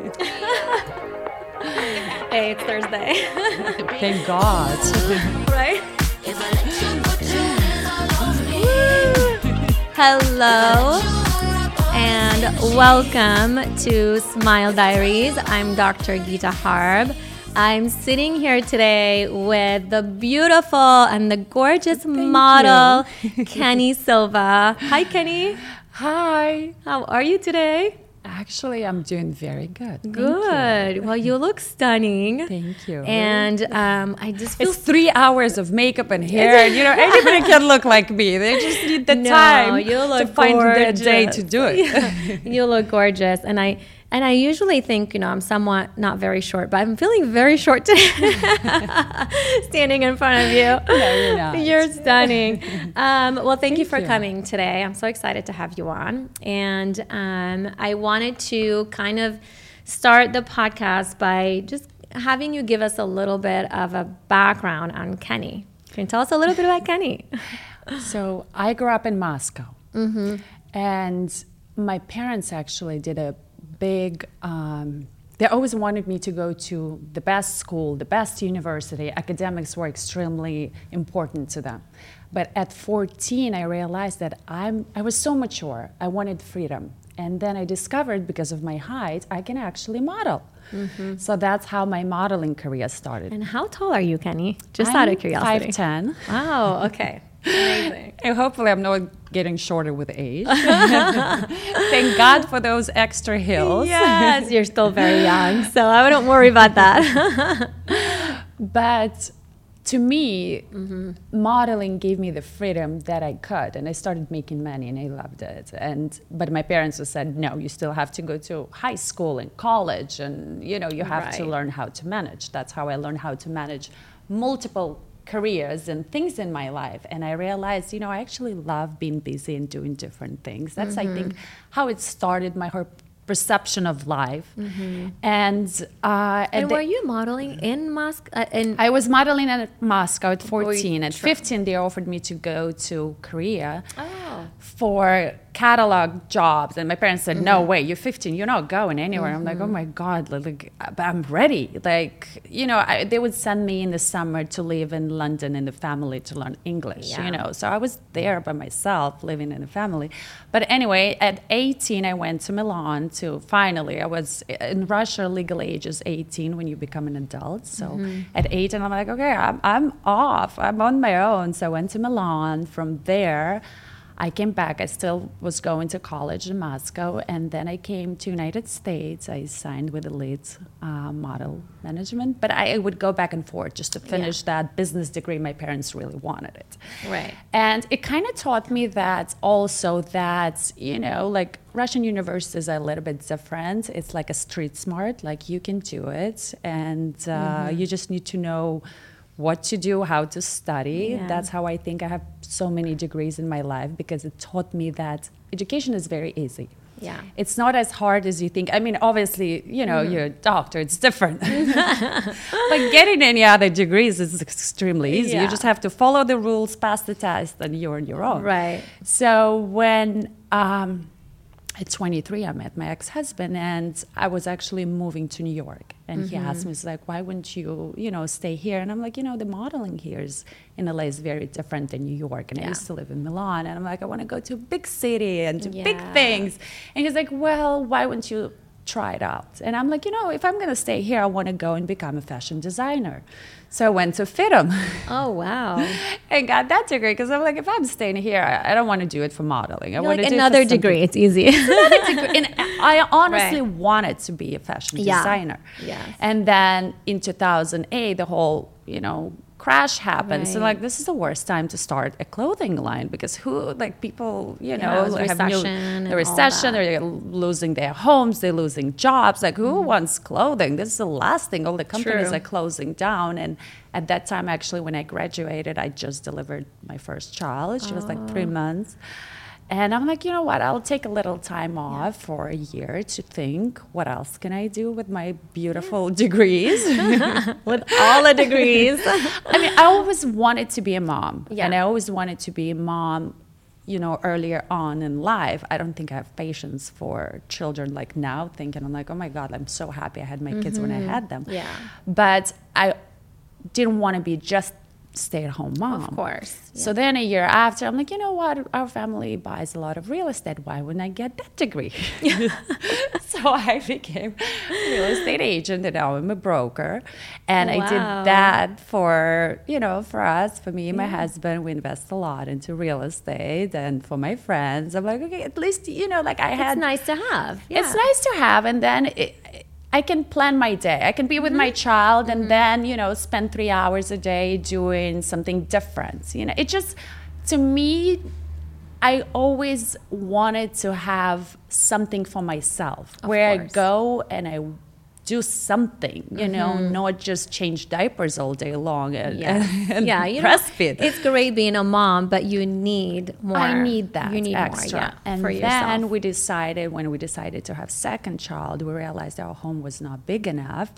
hey, it's Thursday. Thank God. right? Hello and welcome to Smile Diaries. I'm Dr. Geeta Harb. I'm sitting here today with the beautiful and the gorgeous model, Keni Silva. Hi, Keni. Hi. How are you today? Actually, I'm doing very good. Good. you. Well, you look stunning. Thank you. And um, I just feel it's three hours of makeup and hair. and, you know, anybody can look like me. They just need the No, time you to look find their day to do it. Yeah. you look gorgeous, and I and I usually think you know I'm somewhat not very short, but I'm feeling very short today, standing in front of you. No, you're not. You're stunning. Um, well, thank, you for you. coming today. I'm so excited to have you on, and um, I wanted to kind of start the podcast by just having you give us a little bit of a background on Keni. Can you tell us a little bit about Keni? So I grew up in Moscow, and my parents actually did a big. Um, they always wanted me to go to the best school, the best university. Academics were extremely important to them. But at 14, I realized that I'm, I was so mature. I wanted freedom. And then I discovered because of my height, I can actually model. So that's how my modeling career started. And how tall are you, Keni? Just out I'm of curiosity. 5'10. Wow. Okay. Amazing. And hopefully, I'm not getting shorter with age. Thank God for those extra hills. yes, you're still very young, so I wouldn't worry about that. But to me, mm-hmm. modeling gave me the freedom that I could, and I started making money, and I loved it. And but my parents said, no, you still have to go to high school and college, and you know you have to learn how to manage. That's how I learned how to manage multiple careers and things in my life and i realized you know i actually love being busy and doing different things. That's i think how it started my whole perception of life. And uh and were you modeling in Moscow? Uh, in I was modeling at Moscow at 14. At 15, they offered me to go to Korea. Oh, for catalog jobs. And my parents said, Mm-hmm. No way, you're 15, you're not going anywhere. I'm like, Oh my God, like, but I'm ready. Like, you know, I, they would send me in the summer to live in London in the family to learn English, Yeah. you know. So I was there by myself, living in the family. But anyway, at 18, I went to Milan to finally, I was in Russia, legal age is 18 when you become an adult. So Mm-hmm. at 18, I'm like, okay, I'm, I'm off. I'm on my own. So I went to Milan. From there, I came back. I still was going to college in Moscow, and then I came to United States. I signed with Elite uh, Model Management, but I would go back and forth just to finish that business degree. My parents really wanted it, Right. And it kind of taught me that also that you know, like Russian universities are a little bit different. It's like a street smart, like you can do it, and uh, you just need to know what to do, how to study. Yeah. That's how I think I have so many degrees in my life because it taught me that education is very easy. Yeah. It's not as hard as you think. I mean, obviously, you know, you're a doctor, it's different. but getting any other degrees is extremely easy. Yeah. You just have to follow the rules, pass the test, and you're on your own. Right. So when um, at 23, I met my ex-husband, and I was actually moving to New York. And he asked mm-hmm. me, he's like, "Why wouldn't you, you know, stay here?" And I'm like, "You know, the modeling here is in LA is very different than New York, and I used to live in Milan, and I'm like, I want to go to a big city and do big things." And he's like, "Well, why wouldn't you?" Try it out. And I'm like, you know, if I'm going to stay here, I want to go and become a fashion designer. So I went to FIDM. Oh wow. and got that degree because I'm like, if I'm staying here, I, I don't want to do it for modeling. I You're want like to do another it for degree. It's easy. Another degree. And I honestly Right. wanted to be a fashion Yeah. designer. Yes. And then in 2008, the whole, you know, crash happened. So like, this is the worst time to start a clothing line because who, like people, you Yeah, know, have new- recession and the recession, they're losing their homes, they're losing jobs. Like who mm-hmm. wants clothing? This is the last thing. All the companies True. are closing down. And at that time, actually, when I graduated, I just delivered my first child. She was like three oh. months. And I'm like, you know what? I'll take a little time off for a year to think what else can I do with my beautiful degrees. With all the degrees. I mean, I always wanted to be a mom. Yeah. And I always wanted to be a mom, you know, earlier on in life, I don't think I have patience for children like now, thinking I'm like, oh my God, I'm so happy I had my kids when I had them. Mm-hmm. Yeah. But I didn't want to be just stay at home mom. Of course. So then a year after, I'm like, you know what? Our family buys a lot of real estate. Why wouldn't I get that degree? so I became a real estate agent and now I'm a broker. And I did that for, you know, for us, for me and my husband, we invest a lot into real estate and for my friends. I'm like, okay, at least, you know, like I had It's nice to have. Yeah. it's nice to have, and then it, I can plan my day. I can be with Mm-hmm. my child, and then you know spend three hours a day doing something different. You know, it just to me, I always wanted to have something for myself where course. I go and I do something. You know, not just change diapers all day long and, Mm-hmm. Yeah, and, yeah. You know, breastfeed. it's great being a mom, but you need more. I need that You need extra. more, yeah, and for then yourself. we decided when we decided to have second child, we realized our home was not big enough,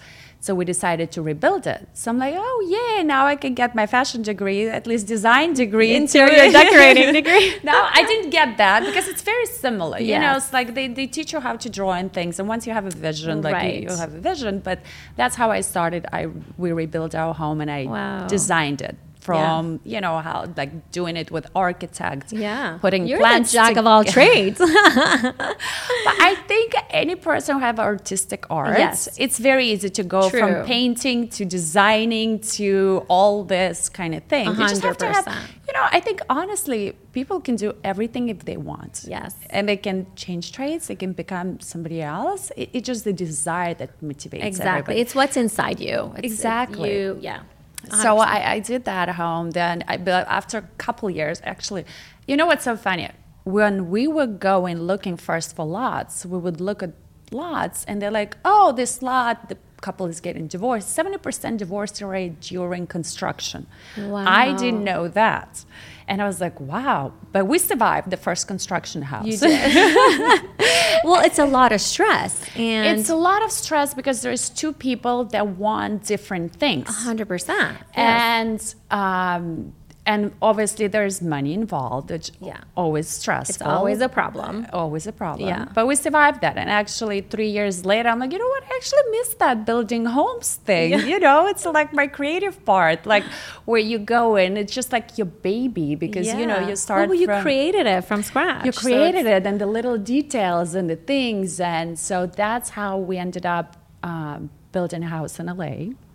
so we decided to rebuild it. So I'm like, oh yeah, now I can get my fashion degree, at least design degree, Interior decorating degree. no, I didn't get that because it's very similar. You know, it's like they, they teach you how to draw and things, and once you have a vision, like Right. you, you have a vision. But that's how I started. I we rebuilt our home, and I Wow. designed it from you know how like doing it with architects yeah, putting You're plants the jack of all trades. but I think any person who have artistic art, Yes. it's very easy to go True. from painting to designing to all this kind of thing. A You just have to have, you know, I think honestly, people can do everything if they want. Yes. And they can change trades, they can become somebody else. It, it's just the desire that motivates exactly. everybody. It's what's inside you. It's- it's Exactly. you, yeah. So I, I did that at home. Then I, but after a couple years, actually, you know what's so funny? When we were going looking first for lots, we would look at lots, and they're like, "Oh, this lot, the couple is getting divorced. Seventy percent divorce rate during construction." wow. I didn't know that, and I was like, "Wow!" But we survived the first construction house. You did. well, it's a lot of stress, and it's a lot of stress because there's two people that want different things. hundred percent. and um, and obviously there's money involved which Yeah. always stressful It's always a problem. always a problem. Yeah. but we survived that. And actually three years later i'm like you know what? I actually miss that building homes thing. You know it's like my creative part like where you go and it's just like your baby because you know you start Well, you from, created it from scratch. you created it's- it and the little details and the things. And so that's how we ended up um, building a house in la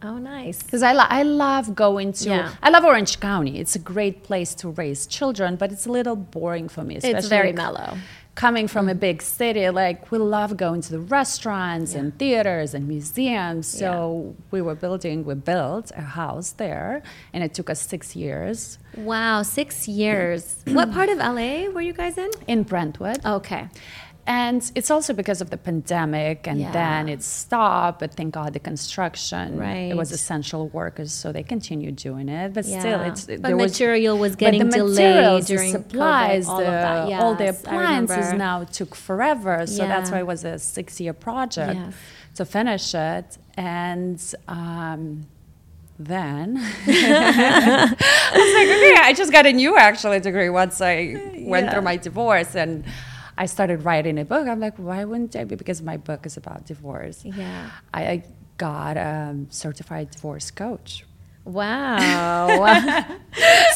Oh, nice. because I, lo- I love going to Yeah. I love Orange County. It's a great place to raise children, but it's a little boring for me. Especially It's very mellow. Coming from a big city, like we love going to the restaurants and theaters and museums. So we were building, we built a house there, and it took us six years Wow, six years. what part of LA were you guys in? in Brentwood. Okay. And it's also because of the pandemic, and Yeah. then it stopped. But thank God the construction, right. it was essential workers, so they continued doing it. But still, Yeah. it's But there material was but getting the delayed during the supplies, COVID, all the, of that. all the Yes, appliances now took forever. So that's why it was a six-year project Yes. to finish it, and. Um, then I was like, okay, I just got a new actually degree once I went Yeah. through my divorce and I started writing a book. I'm like, why wouldn't I be? Because my book is about divorce. Yeah. I, I got a um, certified divorce coach. Wow.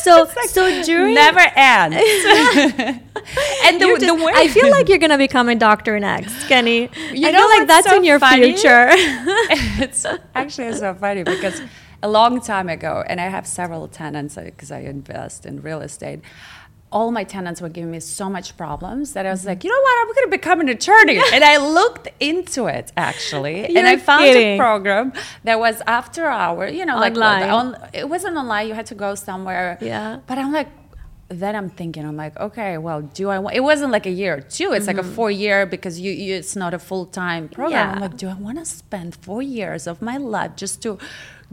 so so during Never ends. and the, You're the way I feel like you're gonna become a doctor next, Keni. You I know feel like that's so in your funny? future. it's actually so funny because a long time ago, and I have several tenants uh, because I invest in real estate. All my tenants were giving me so much problems that I Mm-hmm. was like, you know what, I'm going to become an attorney. and I looked into it actually, and I found kidding. a program that was after hour. You know, like Online. on, it wasn't online. You had to go somewhere. Yeah. But I'm like, then I'm thinking, I'm like, okay, well, do I want? It wasn't like a year or two. It's like a four year because you, you it's not a full time program. I'm Mm-hmm. Yeah. like, do I want to spend four years of my life just to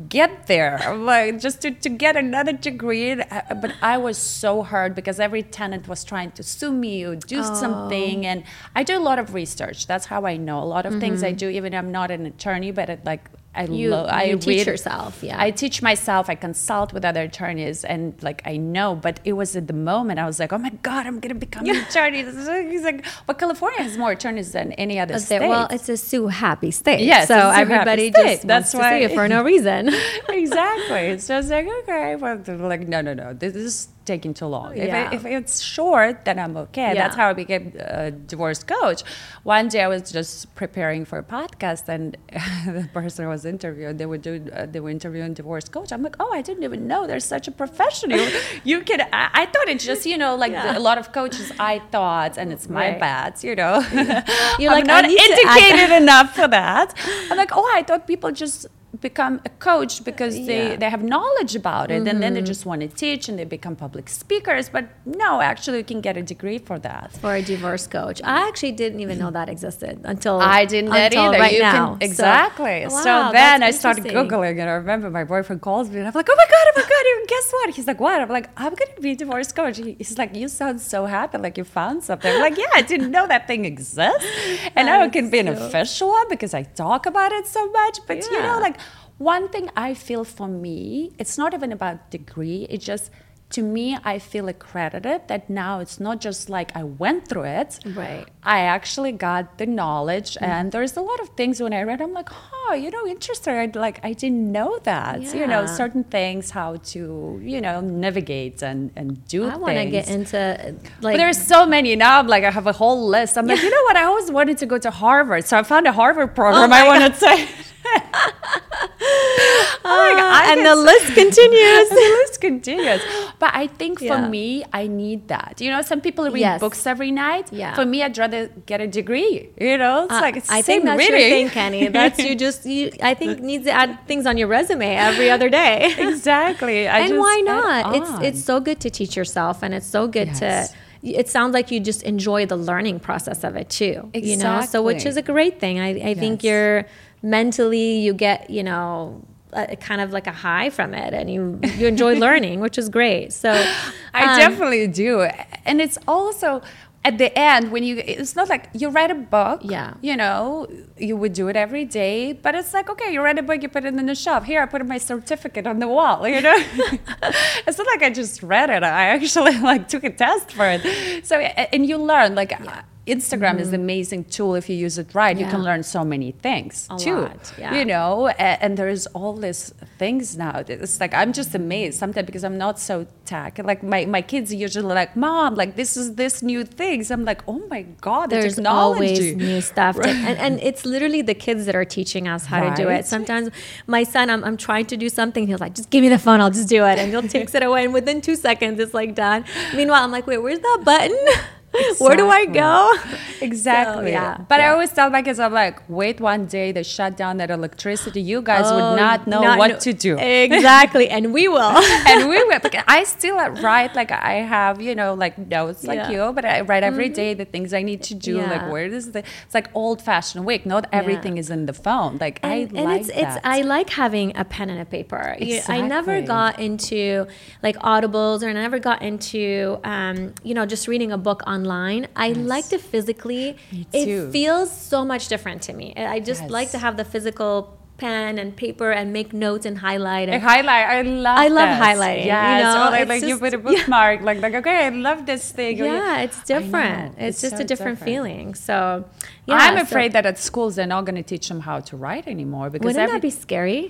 get there? Like, just to, to get another degree. But I was so hurt because every tenant was trying to sue me or do Oh. something. And I do a lot of research. That's how I know a lot of things Mm-hmm. I do, even I'm not an attorney, but it, like I You, I teach read- yourself. Yeah. I teach myself. I consult with other attorneys, and like I know. But it was at the moment I was like, oh my god, I'm gonna become an attorney. He's like, but California has more attorneys than any other state. well, it's a sue happy state. Yes, so it's a sue everybody just That's wants to why- sue you for no reason. exactly. So I was like, okay, well, like, no, no, no, this is taking too long. If, Yeah. I, if it's short, then I'm okay. That's how I became a divorce coach. One day I was just preparing for a podcast, and the person I was interviewing, they were doing, uh, they were interviewing divorce coach. I'm like, oh, I didn't even know there's such a profession. You, you can. I, I thought it's just you know like Yeah. the, a lot of coaches. I thought, and it's my Right. bad, you know. You're I'm like, not I need to add educated enough for that. I'm like, oh, I thought people just become a coach because they, Yeah. Mm-hmm. they have knowledge about it and then they just want to teach and they become public speakers. But no, actually, you can get a degree for that. for a divorce coach. I actually didn't even know that existed until I didn't know that until either. right You can- now. So- exactly. So, Wow, then I started. Googling and I remember my boyfriend calls me and I'm like, oh my God, oh my God, you- guess what? He's like, what? I'm like, I'm going to be a divorce coach. He's like, you sound so happy, like you found something. I'm like, yeah, I didn't know that thing exists. And now it can be an official one because I talk about it so much. But you know, like one thing I feel for me, it's not even about degree. It's just, to me, I feel accredited that now it's not just like I went through it. Right. I actually got the knowledge, mm-hmm. and there's a lot of things when I read. I'm like, oh, you know, interesting. I like I didn't know that. You know, certain things, how to you know navigate and and do. I want to get into uh, like But there's so many now. I'm like, I have a whole list. I'm like, you know what? I always wanted to go to Harvard, so I found a Harvard program. I oh want to say. My God, I and the list continues. the list continues. But I think for Yeah. me, I need that. You know, some people read Yes. books every night. Yeah. For me, I'd rather get a degree. You know, it's Uh, like it's I same think that's reading. your thing, Keni. That's you just you. I think needs to add things on your resume every other day. exactly. I and just why not? It's it's so good to teach yourself, and it's so good Yes. to. It sounds like you just enjoy the learning process of it too. Exactly. You know, so which is a great thing. I I think you're mentally you get you know. A, kind of like a high from it, and you you enjoy learning, which is great. So, I um, definitely do. And it's also at the end when you it's not like you write a book Yeah. you know you would do it every day but it's like okay you write a book you put it in the shelf here i put my certificate on the wall you know it's not like i just read it i actually like took a test for it so and you learn like Instagram is an amazing tool if you use it right. You can Mm-hmm. Learn so many things A too. lot, yeah. You know, a- and there's all these things now. It's like I'm just amazed sometimes because I'm not so tech. Like my, my kids are usually like, Mom, like this is this new things. I'm like, oh my God, the there's always new stuff to- and, and it's literally the kids that are teaching us how to do it sometimes my son I'm, I'm trying to do something he's like just give me the phone i'll just do it and he'll takes it away and within two seconds it's like done meanwhile i'm like wait where's that button where do i go Exactly. So, yeah, But I always tell my kids, I'm like, wait one day they shut down that electricity. You guys Oh, would not know not what know- to do. exactly and we will and we will. I still write like I have, you know, like notes like Yeah. Mm-hmm. you, but I write every day the things I need to do. Yeah. Like where is the? It's like old fashioned week. Not everything is in the phone. Like I and, and like it's that. it's I like having a pen and a paper. You- I never got into like audibles or I never got into um, you know just reading a book online. I like to physically. Me It feels so much different to me. I just Yes. like to have the physical pen and paper and make notes and highlight. I And, highlight. I love. I love this. highlighting, you know, or like, it's like you put a yeah. bookmark. Like like okay, I love this thing. Yeah, it's I different. It's, just so a different, different. feeling. So, yeah, I'm so- afraid that at schools they're not going to teach them how to write anymore because Wouldn't every, that be scary?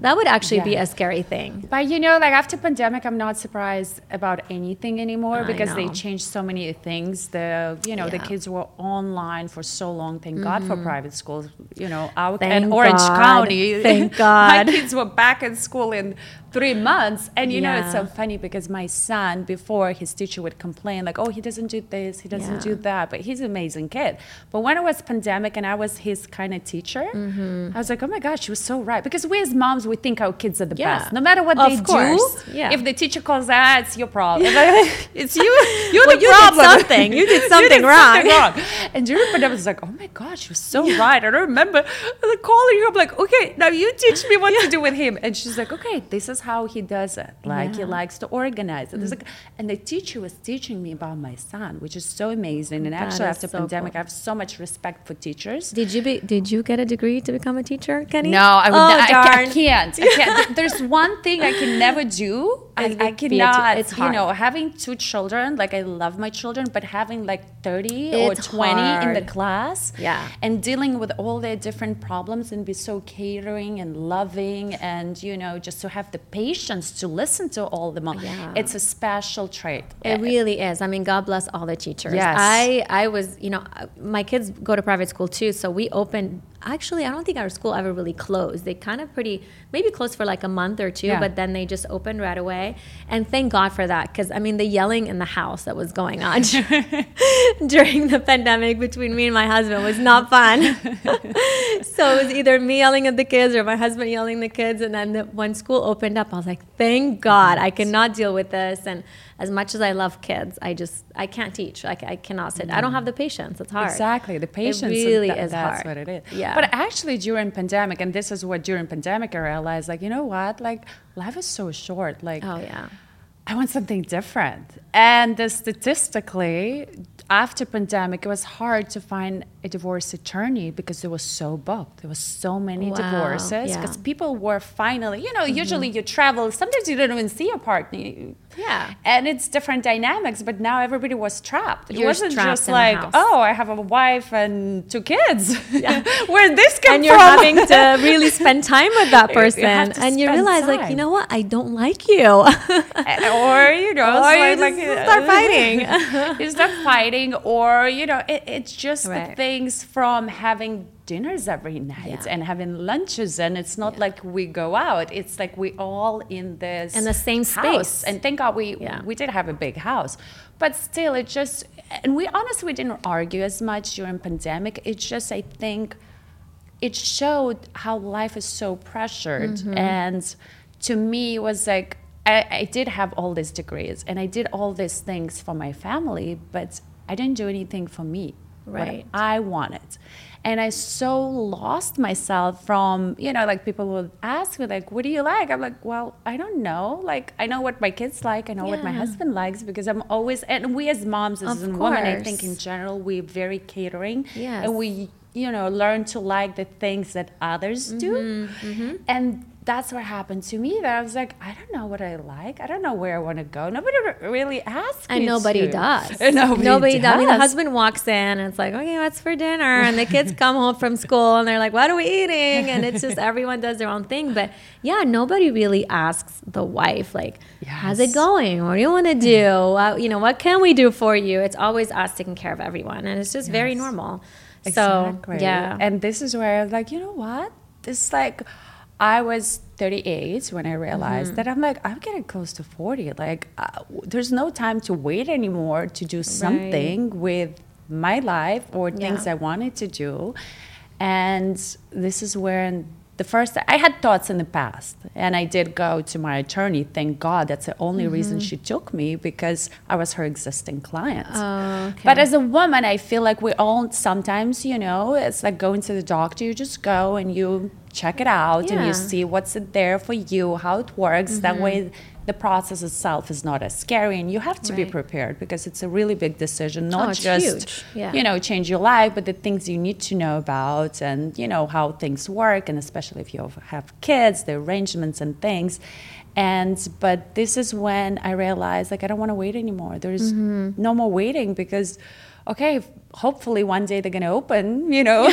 That would actually be a scary thing. But you know, like after pandemic, I'm not surprised about anything anymore I because they changed so many things. The you know the Yeah. Mm-hmm. kids were online for so long. Thank God for private schools. You know, our Thank and Orange God. County. Thank God, my kids were back in school in three months, and you know it's so funny because my son before his teacher would complain like, oh, he doesn't do this, he doesn't Yeah. do that, but he's an amazing kid. But when it was pandemic and I was his kind of teacher, Mm-hmm. I was like, oh my gosh, she was so right because we as moms we think our kids are the Yeah. best, no matter what Of they course. do. Yeah. If the teacher calls, ah, it's your problem. it's you. You're Well, the you did something. You did something wrong. wrong. And during the pandemic, I was like, oh my gosh, she was so right. I don't remember like, calling her. I'm like, okay, now you teach me what to do with him. And she's like, okay, this is how he does it. Like he likes to organize it. There's mm. like, and the teacher was teaching me about my son, which is so amazing. And That actually, after so pandemic, cool. I have so much respect for teachers. Did you be? Did you get a degree to become a teacher, Keni? No, I would Oh, not, I, I can't. I can't. There's one thing I can never do. I, I be a te- cannot. it's hard. you know, having two children, like I love my children, but having like 30 or It's 20 in the class, Yeah. and dealing with all their different problems and be so catering and loving, and you know, just to have the patience to listen to all the them. Yeah. It's a special trait. It eh, really is. I mean, God bless all the teachers. Yes. I I was, you know, uh, my kids go to private school too, so we opened. Actually, I don't think our school ever really closed. They kind of pretty maybe closed for like a month or two, Yeah. but then they just opened right away. And thank God for that, because I mean, the yelling in the house that was going on during the pandemic between me and my husband was not fun. so it was either me yelling at the kids or my husband yelling at the kids. And then the, when school opened up, I was like, thank God, I cannot deal with this. And as much as I love kids, I just I can't teach. I, I cannot sit. I don't have the patience. It's hard. Exactly, the patience. It really that- is That's hard. what it is. Yeah. But actually, during pandemic, and this is what during pandemic I realized, like you know what, like life is so short. Like Oh yeah. I want something different. And uh, statistically, after pandemic, it was hard to find a divorce attorney because it was so booked. There was so many Wow, divorces yeah. Mm-hmm. because people were finally, you know, usually you travel. Sometimes you don't even see your partner. Yeah. And it's different dynamics, but now everybody was trapped. It You're wasn't trapped just like, oh, I have a wife and two kids. Where did this come and you're from? having to really spend time with that person, to and you realize, like, you know what? I don't like you. or you know, Or you like, like, start fighting. you start fighting, or you know, it, it's just the Right. Things from having dinners every night Yeah. and having lunches, and it's not like we go out. It's like we all in this In the same house. space. And thank God we Yeah. we did have a big house, but still, it just and we honestly we didn't argue as much during pandemic. It's just I think it showed how life is so pressured Mm-hmm. and to me it was like I, I did have all these degrees and i did all these things for my family but i didn't do anything for me Right. what i wanted. And i so lost myself from you know like people would ask me like what do you like? I'm like well i don't know. Like i know what my kids like. I know what my husband likes because i'm always and we as moms as women i think in general we're very catering. Yes. and we you know learn to like the things that others do. Mm-hmm, and that's what happened to me that i was like i don't know what i like i don't know where i want to go nobody really asks, and me nobody to. does. And nobody, does. I mean, the husband walks in and it's like, okay, what's for dinner? And the kids come home from school and they're like, what are we eating? And it's just everyone does their own thing. But yeah, nobody really asks the wife, like, how's it going? What do you want to do? Uh, you know, what can we do for you? It's always us taking care of everyone. And it's just very normal. Exactly. So, yeah. And this is where I was like, you know what? This like, I was 38 when I realized Mm-hmm. that I'm like, I'm getting close to 40. Like, uh, there's no time to wait anymore to do something with my life or things Yeah. I wanted to do. And this is when the first I had thoughts in the past, and I did go to my attorney. Thank God, that's the only reason Mm-hmm. she took me because I was her existing client. Oh, okay. But as a woman, I feel like we all sometimes, you know, it's like going to the doctor. You just go and you check it out and Yeah. Mm-hmm. you see what's there for you, how it works. That way, the process itself is not as scary, and you have to be prepared because it's a really big decision, not Oh, just. Yeah. you know change your life, but the things you need to know about and you know how things work, and especially if you have kids, the arrangements and things. And but this is when I realized like I don't want to wait anymore. There's Mm-hmm. no more waiting because okay, hopefully one day they're gonna open, you know,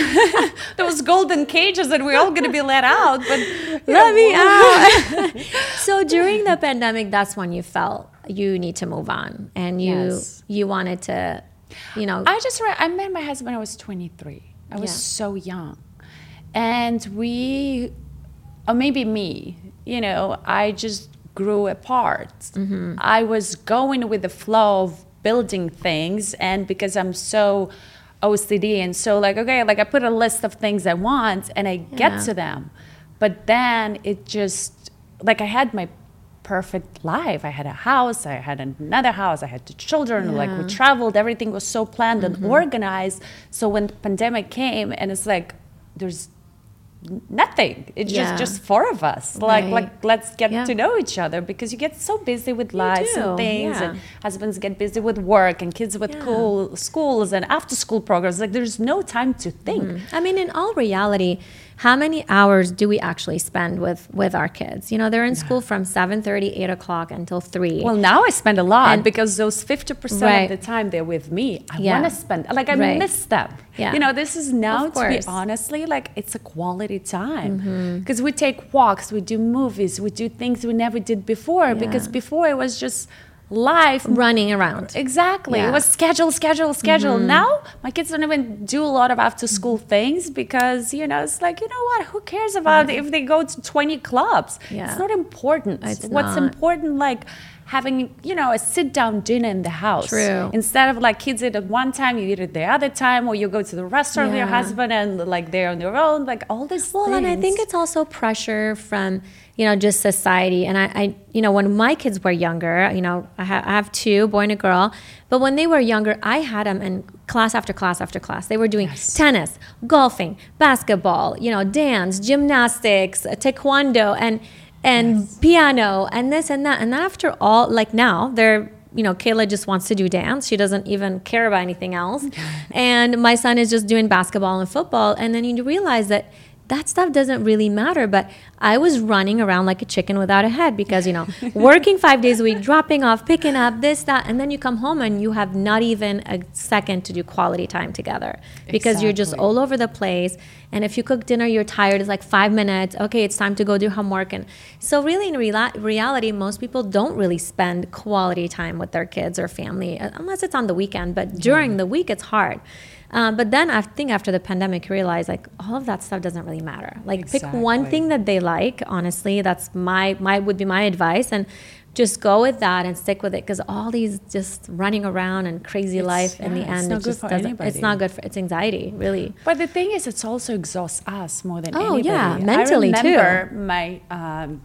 those golden cages and we're all gonna be let out. But let me out. so during the pandemic, that's when you felt you need to move on and you Yes. you wanted to, you know, I just re- I met my husband. I was 23. I was Yeah. so young, and we, or maybe me, you know, I just grew apart. Mm-hmm. I was going with the flow of building things, and because I'm so OCD and so like okay, like I put a list of things I want, and I Yeah. get to them. But then it just like I had my perfect life. I had a house, I had another house, I had two children, like we traveled, everything was so planned and mm-hmm. organized. So when the pandemic came and it's like there's nothing. It's Yeah. just just four of us. Like Right. like let's get Yeah. to know each other because you get so busy with lives do, and things yeah. and husbands get busy with work and kids with cool schools and after school programs. Like there's no time to think. Mm-hmm. I mean, in all reality, how many hours do we actually spend with with our kids? You know, they're in school from 7:30, 8 o'clock until 3. Well, now I spend a lot And- because those 50% Right. of the time they're with me. I Yeah. want to spend, like, I Right. miss them. Yeah. You know, this is now, to be honestly, like, it's a quality time. Mm-hmm. Because we take walks, we do movies, we do things we never did before. Because before it was just life. running around. Exactly. Yeah. Mm-hmm. It was schedule, schedule, schedule. Now my kids don't even do a lot of after school things because, you know, it's like, you know what, who cares about if they go to 20 clubs? Yeah. It's not important. It's What's not. important, like having, you know, a sit down dinner in the house. True. Instead of like kids eat at one time, you eat at the other time, or you go to the restaurant with your husband and like they're on their own, like all this. Well, and I think it's also pressure from you know just society. And I, I you know, when my kids were younger, you know, I, ha- I have two, boy and a girl. But when they were younger, I had them in class after class after class. They were doing Yes. tennis, golfing, basketball, you know, dance, gymnastics, uh, taekwondo, and and piano, and this and that. And after all, like now, they're you know, Kayla just wants to do dance. She doesn't even care about anything else. and my son is just doing basketball and football. And then you realize that that stuff doesn't really matter. But I was running around like a chicken without a head because, you know, working five days a week, dropping off, picking up this, that. And then you come home and you have not even a second to do quality time together because you're just all over the place. And if you cook dinner, you're tired. It's like five minutes. Okay, it's time to go do homework. And so, really, in reality, most people don't really spend quality time with their kids or family uh, unless it's on the weekend. But during the week, it's hard. Uh, but then I think after the pandemic, you realize like all of that stuff doesn't really matter. Like pick one thing that they like. Honestly, that's my my would be my advice and. Just go with that and stick with it because all these just running around and crazy It's- life in the yeah, it's end, not it good just for doesn't. It's anybody. not good for. It's anxiety, really. But the thing is, it's also exhausts us more than Oh, anybody. yeah, mentally, I too. my um,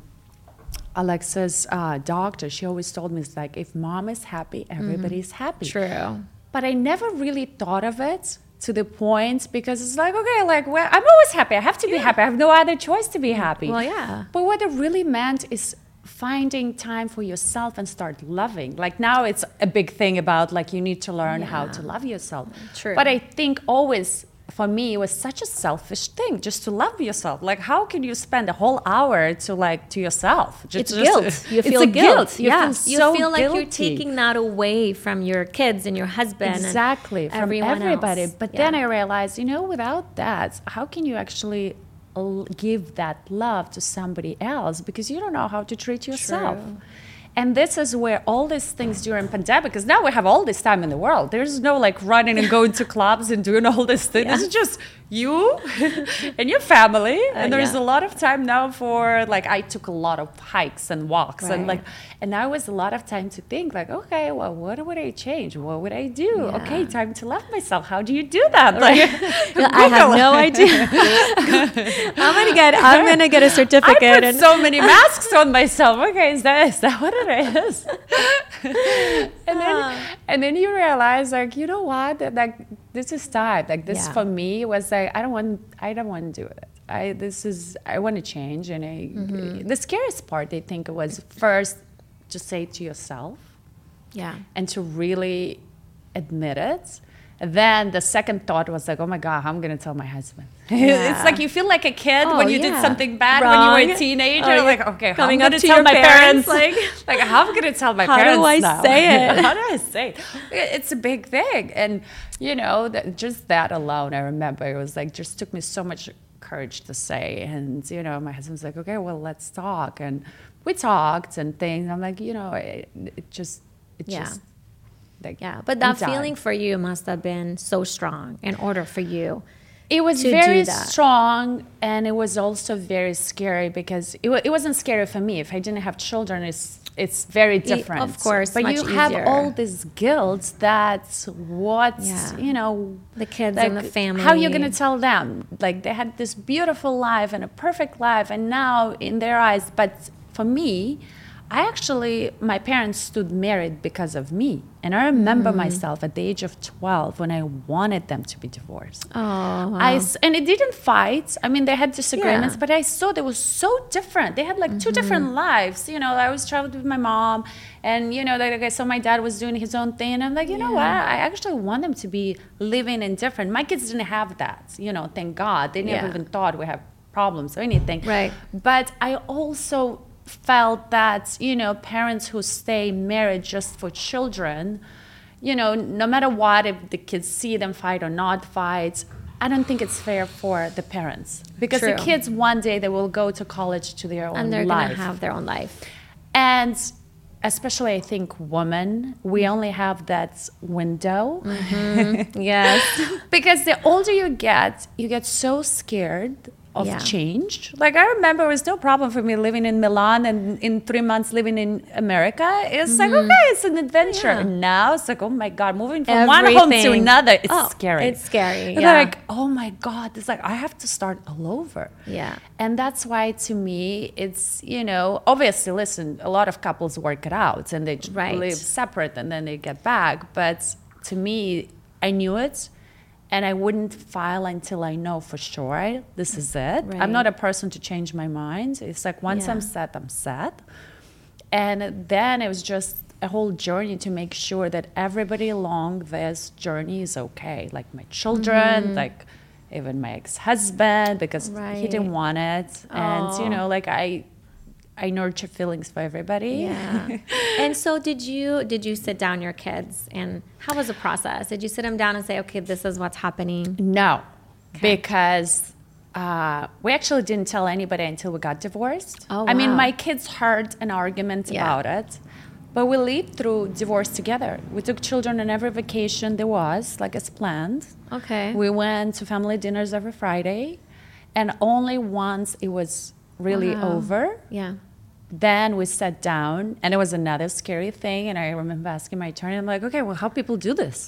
Alexa's uh, doctor. She always told me, "It's like if mom is happy, everybody's happy." Mm-hmm. True. But I never really thought of it to the point because it's like, okay, like well, I'm always happy. I have to be happy. I have no other choice to be happy. Well, yeah. But what it really meant is finding time for yourself and start loving. Like now it's a big thing about like you need to learn how to love yourself. True. But I think always for me it was such a selfish thing just to love yourself. Like how can you spend a whole hour to like to yourself? Just, It's just- guilt. You it's feel a guilt. You yeah. feel so you feel like you're taking that away from your kids and your husband. and exactly from everyone everybody else. but Yeah. then i realized you know without that how can you actually give that love to somebody else because you don't know how to treat yourself True. And this is where all these things during pandemic because now we have all this time in the world there's no like running and going to clubs and doing all this thing Yeah. it's just you and your family Uh, and there's yeah. a lot of time now for like i took a lot of hikes and walks and like and now was a lot of time to think like okay well what would i change what would i do Yeah. okay time to love myself how do you do that like I have no idea. I'm gonna get. I'm gonna get a certificate. I put and so many masks on myself. Okay, is that is that what it is? and then and then you realize like you know what that like this is time. Like this Yeah. for me was like I don't want I don't want to do it. I this is I want to change and I Mm-hmm. the scariest part I think was first to say to yourself yeah. and to really admit it. Then the second thought was like, oh my God, I'm going to tell my husband. Yeah. it's like you feel like a kid Oh, when you did something bad when you were a Wrong. teenager. Oh, yeah. like, okay, Coming I'm up going to tell my parents, parents. like- like, how am I going to tell my How do parents I now? say it? how do I say it? It's a big thing. And, you know, that, just that alone, I remember it was like, just took me so much courage to say. And, you know, my husband's like, okay, well, let's talk. And we talked and things. I'm like, you know, it, it just, it Yeah. just, like, Yeah. But that feeling for you must have been so strong in order for you. It was to very strong, and it was also very scary because it, it wasn't scary for me. If I didn't have children, it's it's very E- of course, but you have all this guilt That's what Yeah. you know The kids and the family. How are you gonna tell them like they had this beautiful life and a perfect life, and now in their eyes, but for me. I actually, my parents stood married because of me. And I remember Mm-hmm. myself at the age of 12 when I wanted them to be divorced. Oh, wow. I and it didn't fight. I mean, they had disagreements, Yeah. but I saw they were so different. They had like two different lives. You know, I was traveled with my mom, and you know, like I saw my dad was doing his own thing, and I'm like, you know what? I actually want them to be living in different. My kids didn't have that. You know, thank God. They never Yeah. even thought we have problems or anything. Right. But I also felt that you know parents who stay married just for children you know no matter what if the kids see them fight or not fight i don't think it's fair for the parents. Because the kids one day they will go to college to their own and they're life. gonna have their own life. and especially i think women we mm-hmm. only have that window. Mm-hmm. Yes. because the older you get, you get so scared of Yeah. change. Like I remember, it was no problem for me living in Milan and in three months living in America. It's like okay, it's an adventure. Mm-hmm. Yeah. Now it's like oh my god, moving from one home to another, it's Oh, scary. it's scary, yeah. Like oh my god, it's like I have to start all over. Yeah. And that's why to me, it's you know obviously listen, a lot of couples work it out and they Right. live separate and then they get back. But to me, I knew it and I wouldn't file until I know for sure this is it. Right. I'm not a person to change my mind. It's like once I'm set, I'm set. And then it was just a whole journey to make sure that everybody along this journey is okay. Like my children, like even my ex-husband, because he Mm-hmm. Didn't want it. And you know, like I I nurture feelings for everybody. Yeah. and so did you did you sit down your kids and how was the process? Did you sit them down and say, okay, this is what's happening? No, because uh, we actually didn't tell anybody until we got divorced. Oh, wow. I mean, my kids heard an argument Yeah. about it, but we lived through divorce together. We took children on every vacation there was, like as planned. Okay. We went to family dinners every Friday, and only once it was really Wow. over yeah. then we sat down and it was another scary thing and i remember asking my attorney i'm like okay well how people do this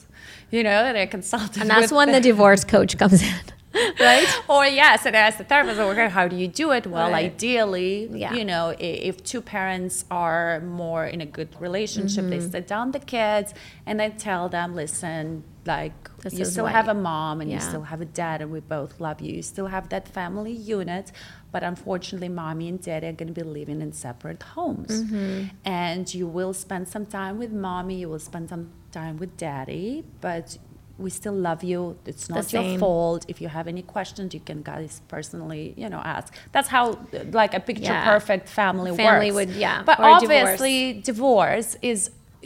you know and i consulted And that's when the divorce coach comes in. right? or yes and i asked the therapist okay how do you do it well Right. ideally Yeah. you know if two parents are more in a good relationship they Mm-hmm. sit down the kids and they tell them listen like This you still what have a mom and you still have a dad and we both love you you still have that family unit but unfortunately mommy and daddy are going to be living in separate homes. Mm-hmm. and you will spend some time with mommy you will spend some time with daddy but we still love you. It's not your fault. If you have any questions you can guys personally you know ask. That's how like a picture Yeah. perfect family, Family works. would- yeah, but or obviously divorce is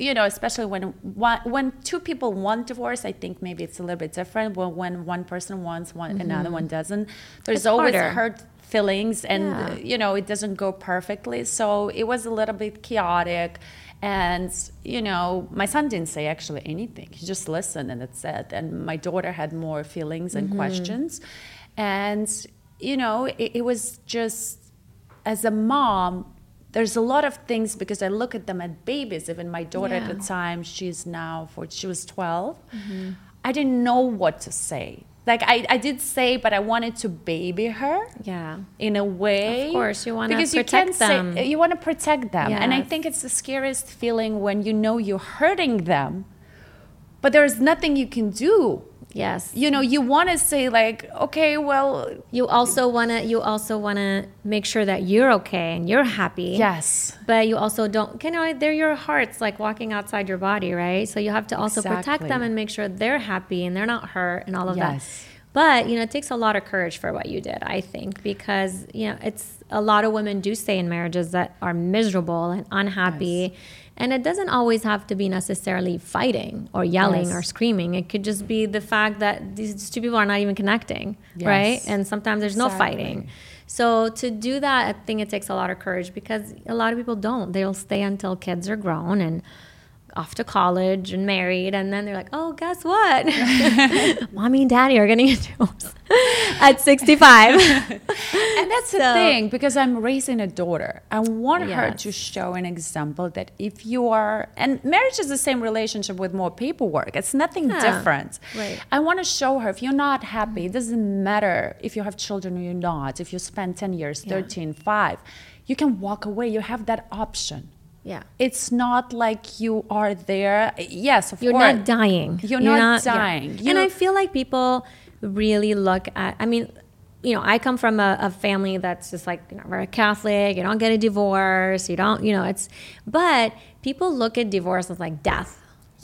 you know especially when one, when two people want divorce i think maybe it's a little bit different. But when one person wants one another one doesn't there's It's always harder. hurt feelings and Yeah. you know it doesn't go perfectly. So it was a little bit chaotic. And you know my son didn't say actually anything. He just listened and that's it and my daughter had more feelings and mm-hmm. questions. And you know it, it was just as a mom there's a lot of things because i look at them at babies. Even my daughter at the time she's now for she was 12 mm-hmm. i didn't know what to say like I, I did say but i wanted to baby her Yeah. in a way. Of course, you wanna because protect you can't them. Say, you want to protect them, and I think it's the scariest feeling when you know you're hurting them, but there's nothing you can do. Yes. You know, you want to say like, okay, well, You also wanna you also wanna make sure that you're okay and you're happy. yes, But you also don't, you know, they're your hearts like walking outside your body, right? So you have to also protect them and make sure they're happy and they're not hurt and all of Yes. that. But, you know, it takes a lot of courage for what you did, I think, because, you know, it's a lot of women do stay in marriages that are miserable and unhappy. And it doesn't always have to be necessarily fighting or yelling Yes. or screaming. It could just be the fact that these two people are not even connecting, right? And sometimes there's no fighting. So to do that, I think it takes a lot of courage because a lot of people don't. They'll stay until kids are grown and off to college and married, and then they're like, "Oh, guess what? Mommy and Daddy are getting a divorce at 65." and that's the thing because I'm raising a daughter. I want her to show an example that if you are, and marriage is the same relationship with more paperwork. It's nothing Yeah, different. right. I want to show her if you're not happy, it doesn't matter if you have children or you're not. If you spend 10 years, Yeah. 13, 5, you can walk away. You have that option. Yeah. It's not like you are there. Yes, of You're course. not dying. You're, not, yeah. dying. and You- I feel like people really look at, I mean, you know, I come from a, a family that's just like, you know, we're a Catholic. You don't get a divorce. You don't, you know, it's, but people look at divorce as like death.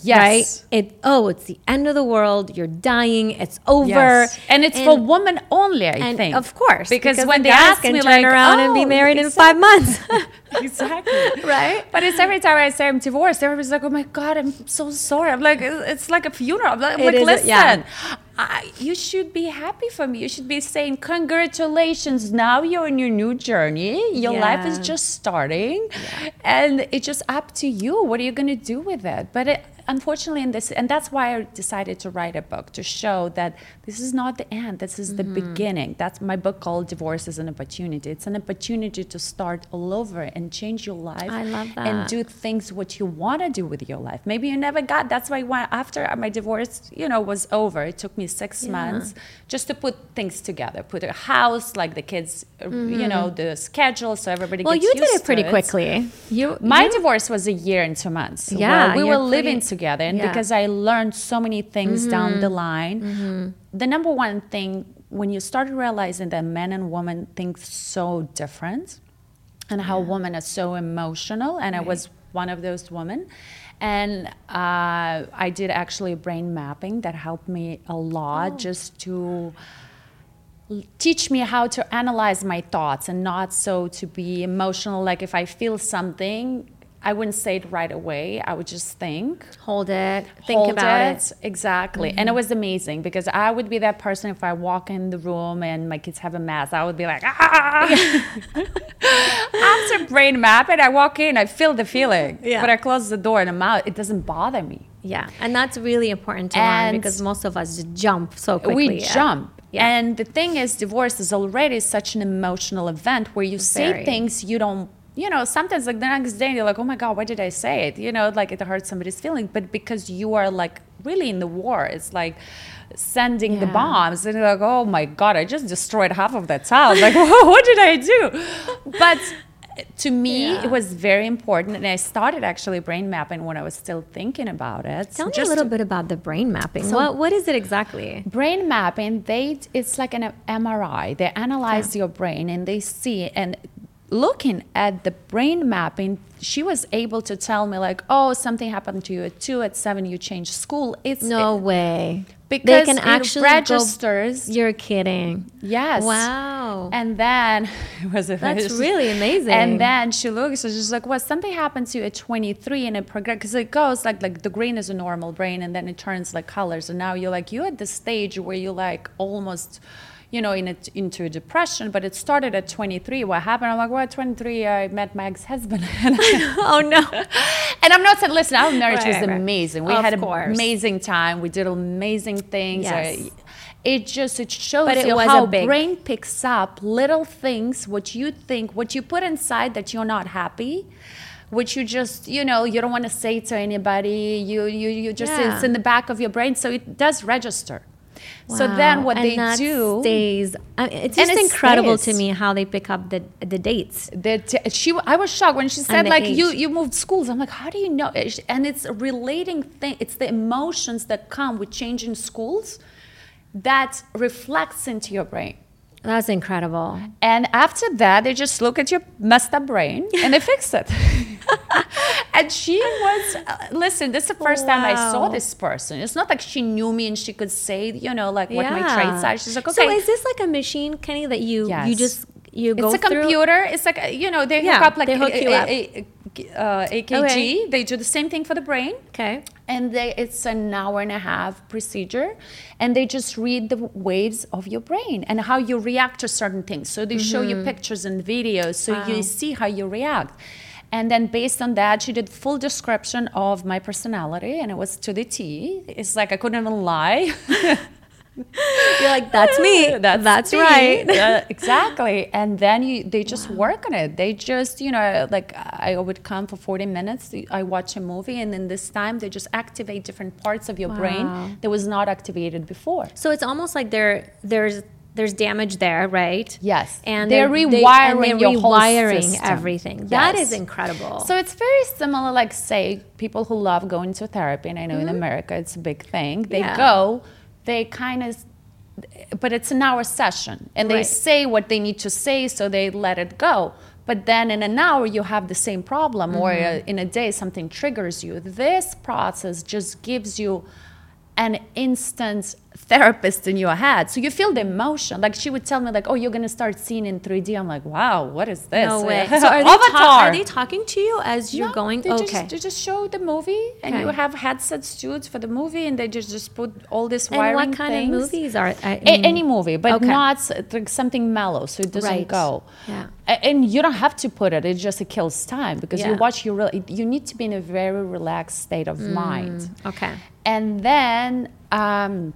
Yes. Right? It, oh, it's the end of the world. You're dying. It's over. Yes. And it's for women only, I and think. Of course. Because, when the they ask me, turn like, around and be "Oh, married in five months. exactly. right? But it's every time I say I'm divorced, everybody's like, "Oh my god, I'm so sorry." I'm like, "It's like a funeral." I'm like, It is a- listen, yeah. I, you should be happy for me. You should be saying, "Congratulations! Now you're in your new journey. Your life is just starting, and it's just up to you. What are you going to do with it?" But it, unfortunately, in this, and that's why I decided to write a book to show that this is not the end. This is the beginning. That's my book called "Divorce is an Opportunity." It's an opportunity to start all over and change your life I love that and do things what you want to do with your life. Maybe you never got. That's why when, after my divorce, you know, was over, it took me six months just to put things together, put a house, like the kids, uh, you know, the schedule, so everybody. Mm-hmm. Well, you did it pretty quickly. You, My you- divorce was a year and two months. Yeah, Well, we were living pretty- together, and yeah. Mm-hmm. because I learned so many things down the line. The number one thing when you start realizing that men and women think so different, and how women are so emotional, and I was one of those women. And uh, I did actually brain mapping that helped me a lot Oh. just to teach me how to analyze my thoughts and not so to be emotional. Like if I feel something, I wouldn't say it right away. I would just think, hold it, think hold about it. Exactly. And it was amazing because I would be that person if I walk in the room and my kids have a mess, I would be like, ah. After brain mapping, I walk in, I feel the feeling. Yeah. But I close the door and I'm out. It doesn't bother me. Yeah, and that's really important to learn because most of us just jump so quickly. we yeah. jump. Yeah. And the thing is, divorce is already such an emotional event where you say things you don't. You know, sometimes like the next day you're like, oh my god, why did I say it? You know, like it hurts somebody's feeling, but because you are like really in the war, it's like sending the bombs, and you're like, oh my god, I just destroyed half of that town. Like, what did I do? But to me, Yeah. it was very important, and I started actually brain mapping when I was still thinking about it. Tell me a little to- bit about the brain mapping. So- what what is it exactly? brain mapping they it's like an mri they analyze your brain and they see and looking at the brain mapping she was able to tell me like oh something happened to you at two at seven you changed school it's No way. because they can it actually registers Go, you're kidding. yes Wow. and then it was That's really amazing. and then she looks, so she's like, "Well, something happened to you at 23, and it progress because it goes like like the green is a normal brain, and then it turns like colors, and now you're like you're at the stage where you like almost." You know, in a, into a depression, but it started at 23. What happened? I'm like, well, at 23, I met my ex-husband, oh no. and I'm not saying, listen, our marriage Right, was right, right. amazing. We Of had an course. amazing time. We did amazing things. Yes. I- it just it shows it you was how a big- brain picks up little things what you think what you put inside that you're not happy which you just you know you don't want to say to anybody you you you just Yeah. it's in the back of your brain so it does register so then what and they do stays. I mean, it's just incredible to me how they pick up the the dates. that she I was shocked when she said like you age. you moved schools. I'm like, how do you know? And it's a relating thing. It's the emotions that come with changing schools that reflects into your brain. That's incredible. And after that, they just look at your messed up brain and they fix it. and she was, uh, listen, this is the first time I saw this person. It's not like she knew me and she could say, you know, like what my traits are. She's like, okay. So is this like a machine, Keni, that you you just you go it's a through? computer. It's like, uh, you know, they hook Yeah, up like they hook a, you a- up. a- uh, AKG. Okay. They do the same thing for the brain. Okay. And they, it's an hour and a half procedure, and they just read the waves of your brain and how you react to certain things. So they show you pictures and videos, so Mm-hmm. Wow. you see how you react. And then based on that, she did full description of my personality, and it was to the T. It's like I couldn't even lie. You're like, that's me. That's, that's me. right. Yeah, exactly. And then you, they just wow. work on it. They just, you know, like I would come for 40 minutes. I watch a movie, and in this time, they just activate different parts of your wow. brain that was not activated before. So it's almost like there, there's there's damage there, right? Yes. And they're, they're rewiring they, and they're rewiring everything. Yes. That is incredible. So it's very similar, like say people who love going to therapy, and I know mm-hmm. in America it's a big thing. They yeah. go they kind of but it's an hour session and right. they say what they need to say so they let it go but then in an hour you have the same problem mm-hmm. or in a day something triggers you this process just gives you an instant therapist in your head. So you feel the emotion. Like she would tell me, like, "Oh, you're gonna start seeing in 3D." I'm like, "Wow, what is this?" No way. so are they, ta- are they talking to you as you're no, going? They okay. Just, they just show the movie, and okay. you have headset suits for the movie, and they just just put all this wiring And what kind things. of movies are? I mean, any movie, but okay. not like something mellow, so it doesn't right. go. Yeah. And you don't have to put it. It just it kills time because yeah. you watch. You really you need to be in a very relaxed state of mm. mind. Okay. And then. Um,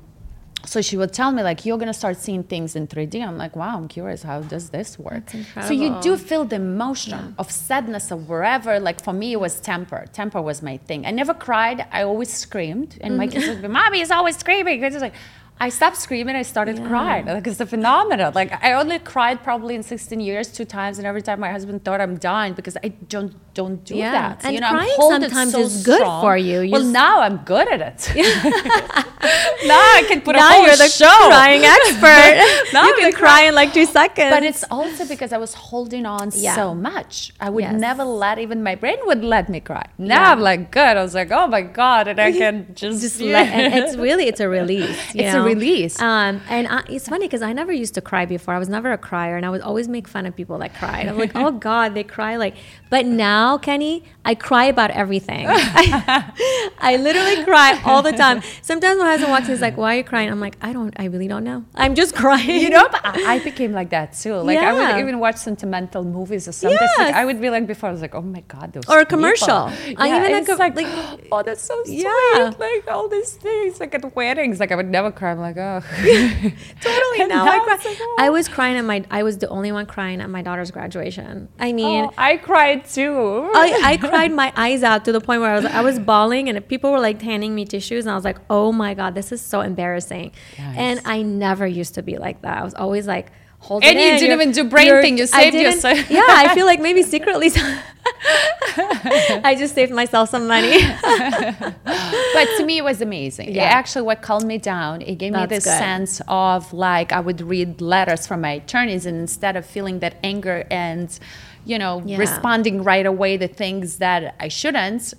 so she would tell me like you're gonna start seeing things in 3d i'm like wow i'm curious how does this work so you do feel the emotion yeah. of sadness of wherever like for me it was temper temper was my thing i never cried i always screamed and mm-hmm. my kids would be mommy is always screaming it's like I stopped screaming. I started yeah. crying. Like it's a phenomenon. Like I only cried probably in 16 years two times, and every time my husband thought I'm dying because I don't don't do yeah. that. And you know, crying sometimes so is good strong. for you. you well, now I'm good at it. now I can put now a whole you're the show. crying expert. now you can cry in like two seconds. But it's also because I was holding on yeah. so much. I would yes. never let even my brain would let me cry. Now yeah. I'm like good. I was like, oh my god, and I can just just let. It's really it's a release. it's know? a release. Um, and I, it's funny because I never used to cry before. I was never a crier, and I would always make fun of people that cried. I'm like, oh god, they cry like. But now, Keni, I cry about everything. I, I, literally cry all the time. Sometimes my husband walks in, he's like, "Why are you crying?" I'm like, "I don't. I really don't know. I'm just crying." You know, I, I became like that too. Like yeah. I would even watch sentimental movies or something. Yes. Like, I would be like before, I was like, "Oh my god, those." Or a commercial. Yeah, I even it's like, like, oh, that's so sweet. Yeah. Like all these things, like at weddings. Like I would never cry. I'm like, oh, totally. now, I cry. Like, oh. I was crying at my. I was the only one crying at my daughter's graduation. I mean, oh, I cried too. I, I cried my eyes out to the point where I was I was bawling and people were like handing me tissues and I was like, oh my god, this is so embarrassing. Nice. And I never used to be like that. I was always like. Hold and you in. didn't even do brain thing. You saved yourself. yeah, I feel like maybe secretly, I just saved myself some money. but to me, it was amazing. Yeah. It actually, what calmed me down, it gave That's me this good. sense of like I would read letters from my attorneys, and instead of feeling that anger and you know, yeah. responding right away to things that I shouldn't,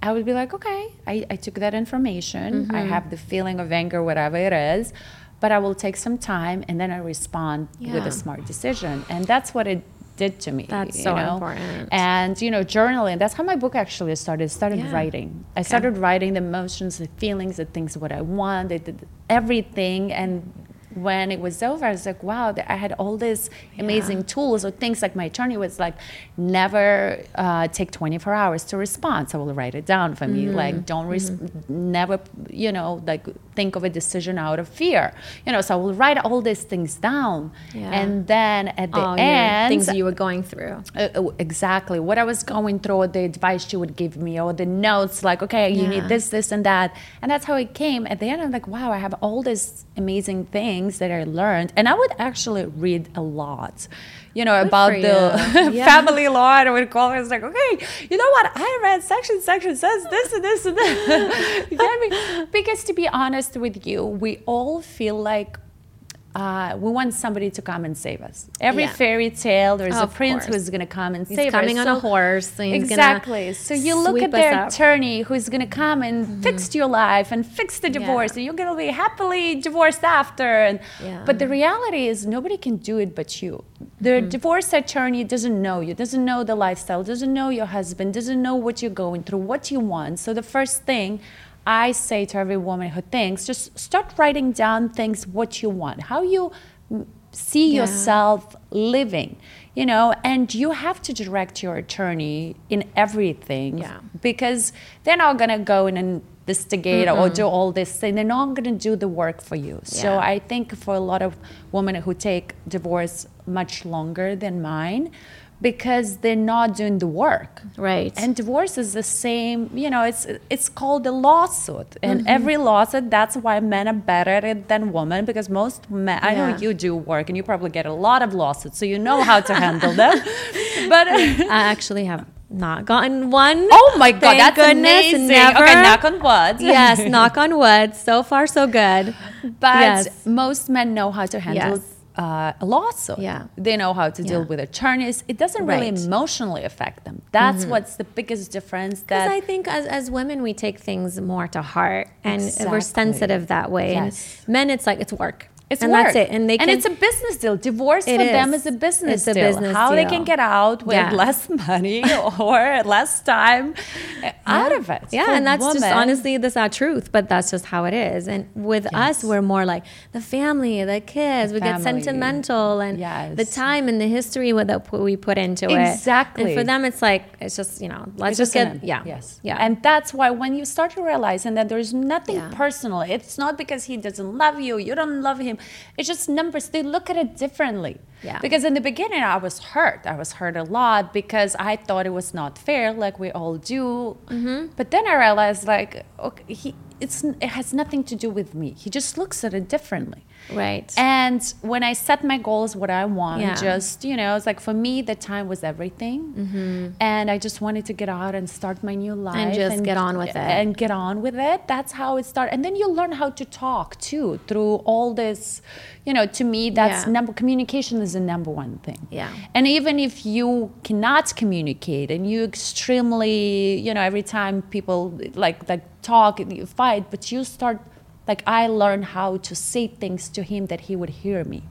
I would be like, okay, I, I took that information. Mm-hmm. I have the feeling of anger, whatever it is, but I will take some time and then I respond yeah. with a smart decision. And that's what it did to me. That's so know? important. And you know, journaling. That's how my book actually started. I started yeah. writing. I okay. started writing the emotions, the feelings, the things what I want, the, the, everything, and when it was over, I was like, wow, I had all these amazing yeah. tools or things like my attorney was like, never uh, take 24 hours to respond. So I will write it down for mm-hmm. me. Like, don't, res- mm-hmm. never, you know, like think of a decision out of fear. You know, so I will write all these things down. Yeah. And then at the end, things that you were going through. Uh, uh, exactly. What I was going through, the advice she would give me, or the notes, like, okay, you yeah. need this, this, and that. And that's how it came. At the end, I'm like, wow, I have all these amazing things things that I learned, and I would actually read a lot, you know, Good about the yeah. family law. And I would call her, it's like, okay, you know what? I read section, section says this and this and this. you? Because to be honest with you, we all feel like uh, we want somebody to come and save us. Every yeah. fairy tale, there's a prince course. who's going to come and he's save us. He's coming on so a horse. exactly. So you look at their attorney who's going to come and mm-hmm. fix your life and fix the divorce, yeah. and you're going to be happily divorced after. And yeah. but the reality is nobody can do it but you. The mm-hmm. divorce attorney doesn't know you, doesn't know the lifestyle, doesn't know your husband, doesn't know what you're going through, what you want. So the first thing I say to every woman who thinks, just start writing down things what you want, how you see yeah. yourself living. you know, and you have to direct your attorney in everything. Yeah. Because they're not going to go and investigate or do all this thing. They're not going to do the work for you. So I think for a lot of women who take divorce much longer than mine, because they're not doing the work. Right. And divorce is the same, you know, it's it's called a lawsuit. And Mm-hmm. every lawsuit, that's why men are better at it than women because most men, I know you do work and you probably get a lot of lawsuits, so you know how to handle them. But I actually have not gotten one. oh my God, Thank that's goodness, amazing. Never. Okay, knock on wood. yes, knock on wood. So far, so good. But Yes. most men know how to handle Yes. Uh, a lawsuit. Yeah. They know how to deal Yeah. with attorneys. It doesn't really Right. Mm-hmm. emotionally affect them. That's what's the biggest difference. Because That I think as, as women, we take things more to heart and we're sensitive that way. Yes. And men, it's like, it's work. It's and work. that's it. And they can, it's a business deal. Divorce for them is. is a business It's a deal. business How they can get out with Yeah. less money or less time out of it. Yeah, For and that's just women, honestly the sad truth, but that's just how it is. And with us, we're more like the family, the kids. we get sentimental, and Yes. the time and the history that we put into it. Exactly. And for them, it's like it's just you know, let's It's just get yeah, Yes. yeah, And that's why when you start to realize and that there's nothing Yeah. personal, it's not because he doesn't love you, you don't love him. It's just numbers. They look at it differently. Yeah. Because in the beginning I was hurt. I was hurt a lot because I thought it was not fair, like we all do. Mm-hmm. But then I realized like okay, he it's it has nothing to do with me. He just looks at it differently. Right. And when I set my goals, what I want, Yeah. just, you know, it's like for me, the time was everything. Mm-hmm. And I just wanted to get out and start my new life. And just get on with it. And get on with it. That's how it started. And then you learn how to talk too through all this. You know, to me, that's Yeah. number, communication is the number one thing. Yeah. And even if you cannot communicate and you extremely, you know, every time people like like talk and you fight, but you start like I learned how to say things to him that he would hear me.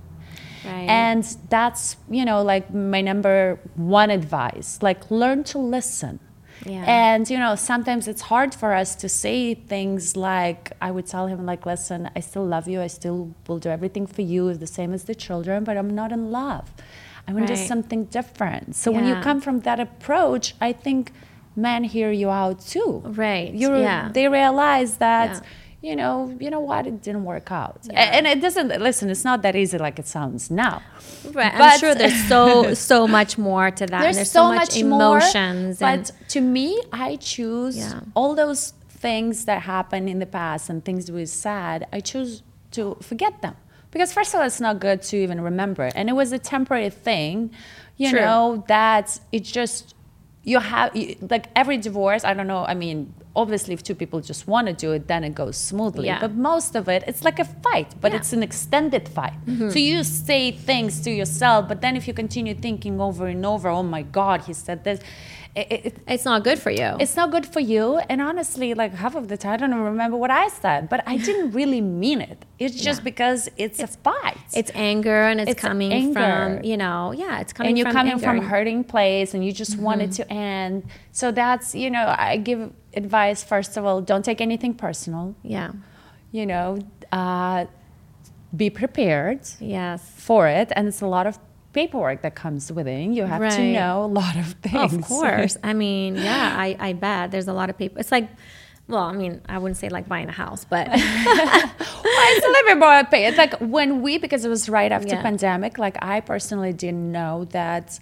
right. And that's, you know, like my number one advice. Like learn to listen. Yeah. And you know, sometimes it's hard for us to say things like I would tell him like, listen, I still love you. I still will do everything for you, the same as the children, but I'm not in love. I want just Right. something different. So when you come from that approach, I think men hear you out too. Right, You yeah. they realize that Yeah. You know, you know what, it didn't work out. Yeah. And it doesn't listen, it's not that easy like it sounds now. Right. I'm But- sure there's so so much more to that. and there's, there's so, so, much, more, emotions. but and to me, I choose Yeah. all those things that happened in the past and things that was sad. I choose to forget them because first of all, it's not good to even remember, and it was a temporary thing. You True. know that it just you have you, like every divorce. I don't know. I mean. Obviously, if two people just want to do it, then it goes smoothly. Yeah. But most of it, it's like a fight, but Yeah. it's an extended fight. Mm-hmm. So you say things to yourself, but then if you continue thinking over and over, oh my God, he said this, it, it, it's not good for you. it's not good for you. And honestly, like half of the time, I don't even remember what I said, but I didn't really mean it. It's just Yeah. because it's, a fight. It's anger and it's, It's coming anger. from, you know, yeah, it's coming and you're from coming anger. from hurting place and you just want it to end. So that's, you know, I give advice, first of all, don't take anything personal. Yeah. You know, uh, be prepared. Yes. for it and it's a lot of paperwork that comes with it you have to know a lot of oh, things Of course. I mean, yeah, I, I bet there's a lot of people. It's like, well, I mean, I wouldn't say like buying a house, but it's a little bit more pay it's like when we because it was right after Yeah. pandemic like i personally didn't know that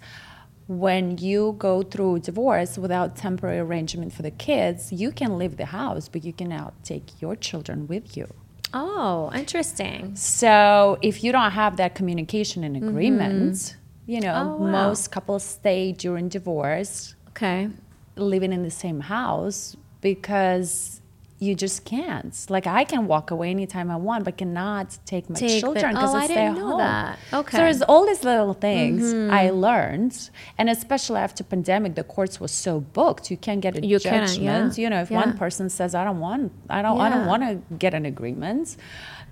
when you go through divorce without temporary arrangement for the kids you can leave the house but you cannot take your children with you oh, interesting. So if you don't have that communication and agreement, you know, Mm-hmm. Oh, wow. most couples stay during divorce Okay. living in the same house because you just can't. Like I can walk away anytime I want, but cannot take my Take children because oh, I didn't know home. that. Okay. Mm-hmm. So there's all these little things I learned, and especially after pandemic, the courts was so booked. You can't get a You can't, judgment. yeah. You know, if Yeah. one person says I don't want, I don't, I don't want to get an agreement,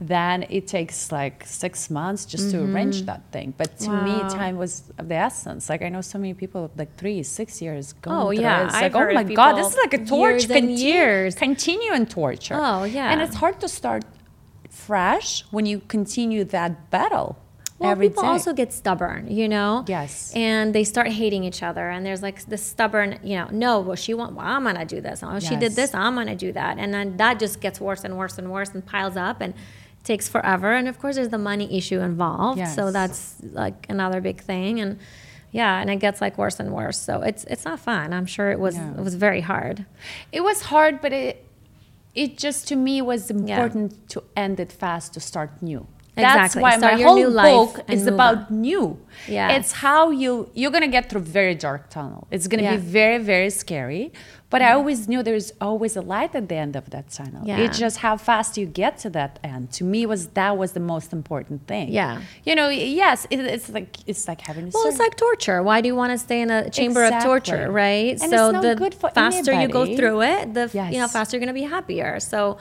then it takes like six months just to arrange that thing. But to me, Mm-hmm. Time was of the essence. Like I know so many people like three, six years going Oh, yeah. it. It's I've like, oh my god, this is like a torch, years and continu- years. continuing torture. Oh, yeah. and it's hard to start fresh when you continue that battle. Well, every people day. also get stubborn, you know. Yes. And they start hating each other, and there's like this stubborn, you know, no, well, she want, well, I'm gonna do this. Oh, she did this, I'm gonna do that, and then that just gets worse and worse and worse and piles up and takes forever. And of course, there's the money issue involved, so that's like another big thing, and yeah, and it gets like worse and worse. So it's it's not fun. I'm sure it was No. it was very hard. It was hard, but it it just to me was important to end it fast to start new. That's Exactly. why Start my whole new book is about on. new. Yeah. It's how you you're gonna get through very dark tunnel. It's gonna Yeah. be very very scary. But I always knew there's always a light at the end of that tunnel. Yeah. It's just how fast you get to that end. To me, was that was the most important thing. Yeah. You know, yes, it, it's like it's like having Well, it's like torture. Why do you want to stay in a chamber of torture, right? And so the faster you go through it, the f- you know faster you're gonna be happier. So,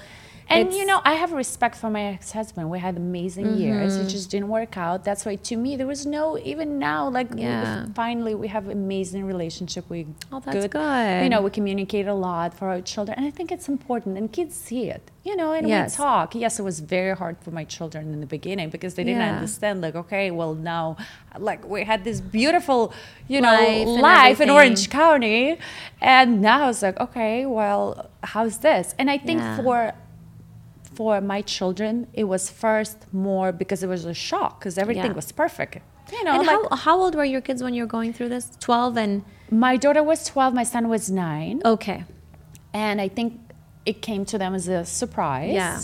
And it's- you know, I have respect for my ex-husband. We had amazing years. It mm-hmm. just didn't work out. That's why, to me, there was no even now. Like, we- finally, we have an amazing relationship. We Oh, that's good. You know, we communicate a lot for our children, and I think it's important. And kids see it. You know, and Yes. we talk. Yes, it was very hard for my children in the beginning because they didn't Yeah. understand. Like, okay, well now, like we had this beautiful, you know, Life life in. Orange County, and now it's like, okay, well, how's this? And I think Yeah. for for my children, it was first more because it was a shock because everything Yeah. was perfect. You know, and like how, how old were your kids when you were going through this? Twelve and my daughter was 12, my son was nine. okay, And I think it came to them as a surprise. Yeah.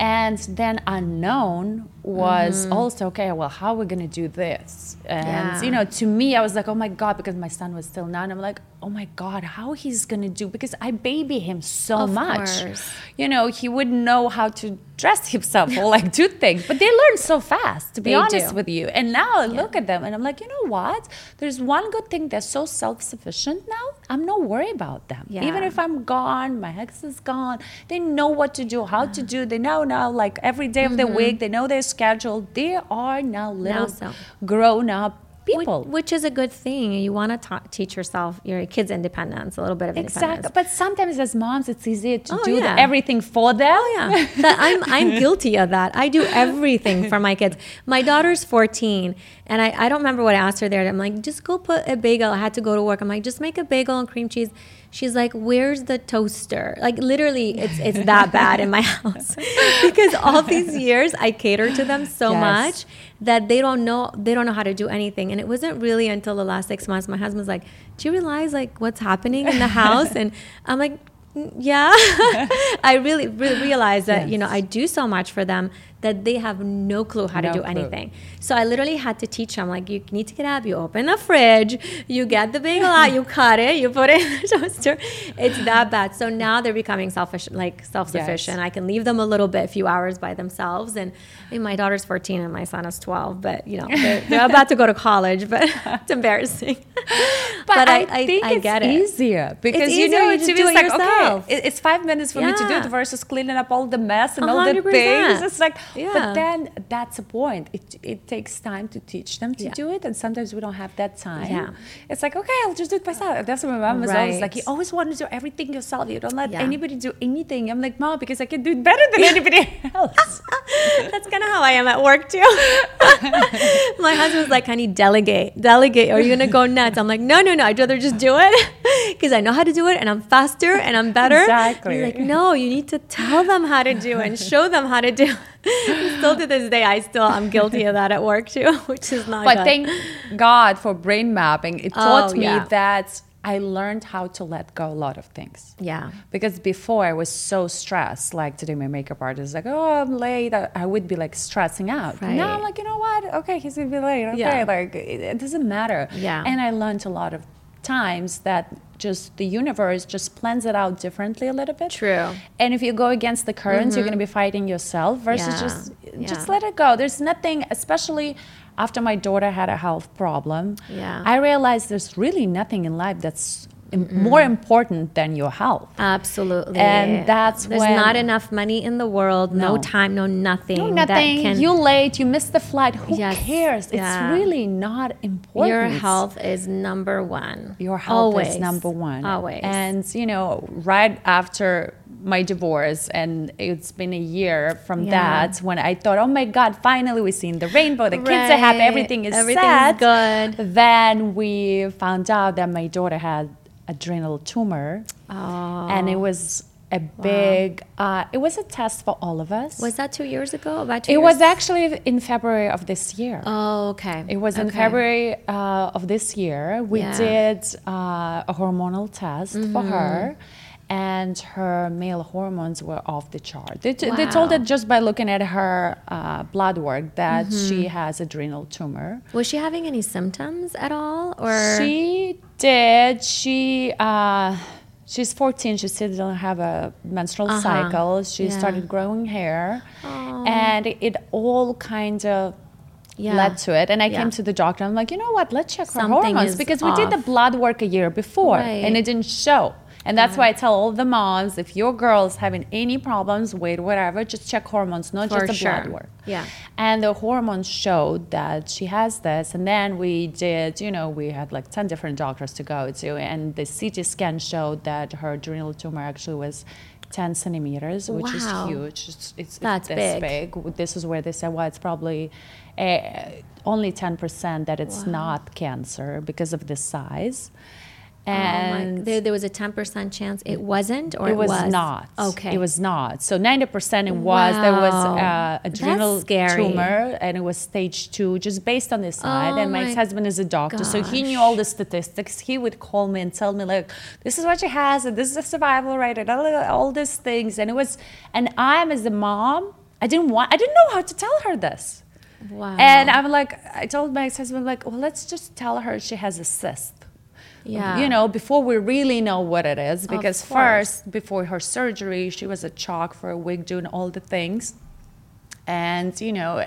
And then unknown was also, okay, well, how are we going to do this? And, Mm-hmm. Yeah. you know, to me, I was like, oh my God, because my son was still nine. I'm like, oh my God, how he's going to do? Because I baby him so Of much. course. You know, he wouldn't know how to dress himself or like do things. But they learn so fast, to be They honest do. with you. And now I look at them and I'm like, you know what? There's one good thing. They're so self sufficient now. I'm not worried about them. yeah. Even if I'm gone, my ex is gone, they know what to do, how to do. They know now, like every day of the week, they know their schedule. They are now little so. grown up people. which is a good thing. You want to ta- teach yourself your kids independence, a little bit of Exactly. But sometimes as moms, it's easier to Oh, do the- everything for them. Oh yeah, that I'm I'm guilty of that. I do everything for my kids. My daughter's 14, and I, I don't remember what I asked her there. I'm like, just go put a bagel. I had to go to work. I'm like, just make a bagel and cream cheese. She's like, where's the toaster? Like literally, it's it's that bad in my house because all these years I cater to them so Yes. much that they don't know they don't know how to do anything. And it wasn't really until the last six months my husband's like, do you realize like what's happening in the house? And I'm like. "Mm, Yeah, I really, really realize that you know I do so much for them that they have no clue how to do clue. anything. So I literally had to teach them like you need to get up, you open the fridge, you get the bagel out, you cut it, you put it in the toaster. It's that bad. So now they're becoming selfish, like self-sufficient. I can leave them a little bit, a few hours by themselves. And I mean, my daughter's 14 and my son is 12, but you know they're, they're about to go to college, but it's embarrassing. But, I, think I it's get it. easier because you know you just do it's it like yourself. okay, it's five minutes for me to do it versus cleaning up all the mess and A all the things. It's like, Yeah. but then that's the point. It it takes time to teach them to Yeah. do it, and sometimes we don't have that time. Yeah. It's like okay, I'll just do it myself. That's what my mom was always like. Right. You always want to do everything yourself. You don't let Yeah. anybody do anything. I'm like, mom, because I can do it better than anybody else. That's kind of how I am at work too. My husband's like, honey, delegate, delegate. Or are you gonna go nuts? I'm like, no, no, no. I'd rather just do it because I know how to do it and I'm faster and I'm better. Exactly. He's like, no, you need to tell them how to do it and show them how to do. it. still to this day, I still I'm guilty of that at work too, which is not. But good. thank God for brain mapping. It taught Oh, me yeah. that I learned how to let go a lot of things. yeah, Because before I was so stressed, like today my makeup artist is like, oh, I'm late. I, I would be like stressing out. Right. Now I'm like, you know what? Okay, he's gonna be late. Okay, Yeah. like it, it doesn't matter. Yeah. And I learned a lot of times that just the universe just plans it out differently a little bit. True. And if you go against the currents, you're mm-hmm. gonna be fighting yourself versus Yeah. just just Yeah. let it go. There's nothing, especially after my daughter had a health problem. Yeah. I realized there's really nothing in life that's im- more important than your health. absolutely. And that's there's when- not enough money in the world, no, No. time, no nothing. No, nothing. can- you late. You missed the flight. Who Yes, cares? It's yeah. really not important. Your health is number one. Your health Always. is number one. Always. And you know, right after my divorce, and it's been a year from Yeah. that when I thought, oh my God, finally we've seen the rainbow, the kids are happy, everything is Everything's set. good. Then we found out that my daughter had adrenal tumor, Oh. and it was a big. Uh, it was a test for all of us. Was that two years ago? About two it years? was actually in February of this year. Oh, okay. It was in February uh, of this year. We Yeah. did uh, a hormonal test for Mm-hmm. her, and her male hormones were off the chart. They, t- they told Wow. it just by looking at her uh, blood work that Mm-hmm. she has adrenal tumor. Was she having any symptoms at all, or She did. She. Uh, She's 14. She still doesn't have a menstrual Uh-huh. cycle. She Yeah. started growing hair, Oh. and it all kind of Yeah. led to it. And I Yeah. came to the doctor. I'm like, you know what? Let's check her Something hormones because we did the blood work a year before, and it didn't show. And that's why I tell all the moms, if your girl's having any problems, weight, whatever, just check hormones, not For just the sure. blood work. Yeah. And the hormones showed that she has this. And then we did, you know, we had like 10 different doctors to go to. And the CT scan showed that her adrenal tumor actually was 10 centimeters, which Wow. is huge. It's, it's That's this big. big. This is where they said, well, it's probably uh, only 10% that it's Wow. not cancer because of the size. Oh And there, there was a ten percent chance it wasn't, or it was, not. Okay, It was not. So 90% it was. There was uh, adrenal tumor and it was stage two, just based on this side. Oh and my my ex-husband is a doctor, so he knew all the statistics. He would call me and tell me like, this is what she has and this is the survival rate and all, all these things. And it was, and I'm as a mom, I didn't want, I didn't know how to tell her this. Wow. And I'm like, I told my ex-husband like, well, let's just tell her she has a cyst yeah, you know, before we really know what it is. Because first, before her surgery, she was a CHOC for a week doing all the things. And, you know,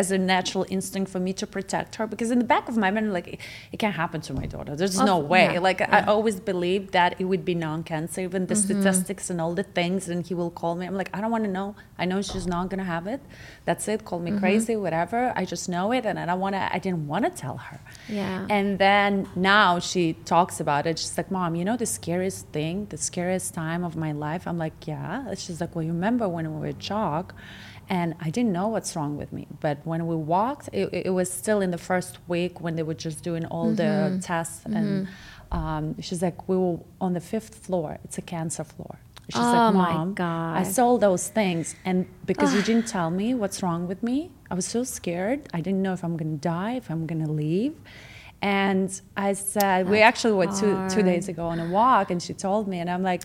as a natural instinct for me to protect her, because in the back of my mind, like, it, can't happen to my daughter. There's no way. yeah, like, I yeah. Mm-hmm. always believed that it would be non cancer, even the statistics and all the things. And he will call me. I'm like, I don't want to know. I know she's not going to have it. That's it. Call me Mm-hmm. crazy, whatever. I just know it. And I don't want to, I didn't want to tell her. Yeah. And then now she talks about it. She's like, Mom, you know the scariest thing, the scariest time of my life? I'm like, Yeah. She's like, Well, you remember when we were CHOC? And I didn't know what's wrong with me. But when we walked, it, it was still in the first week when they were just doing all Mm-hmm. the tests. And um, she's like, We were on the fifth floor. It's a cancer floor. She's Oh, like, my Mom, I saw all those things. And because you didn't tell me what's wrong with me, I was so scared. I didn't know if I'm going to die, if I'm going to leave. And I said, we actually went two, two days ago on a walk, and she told me, and I'm like,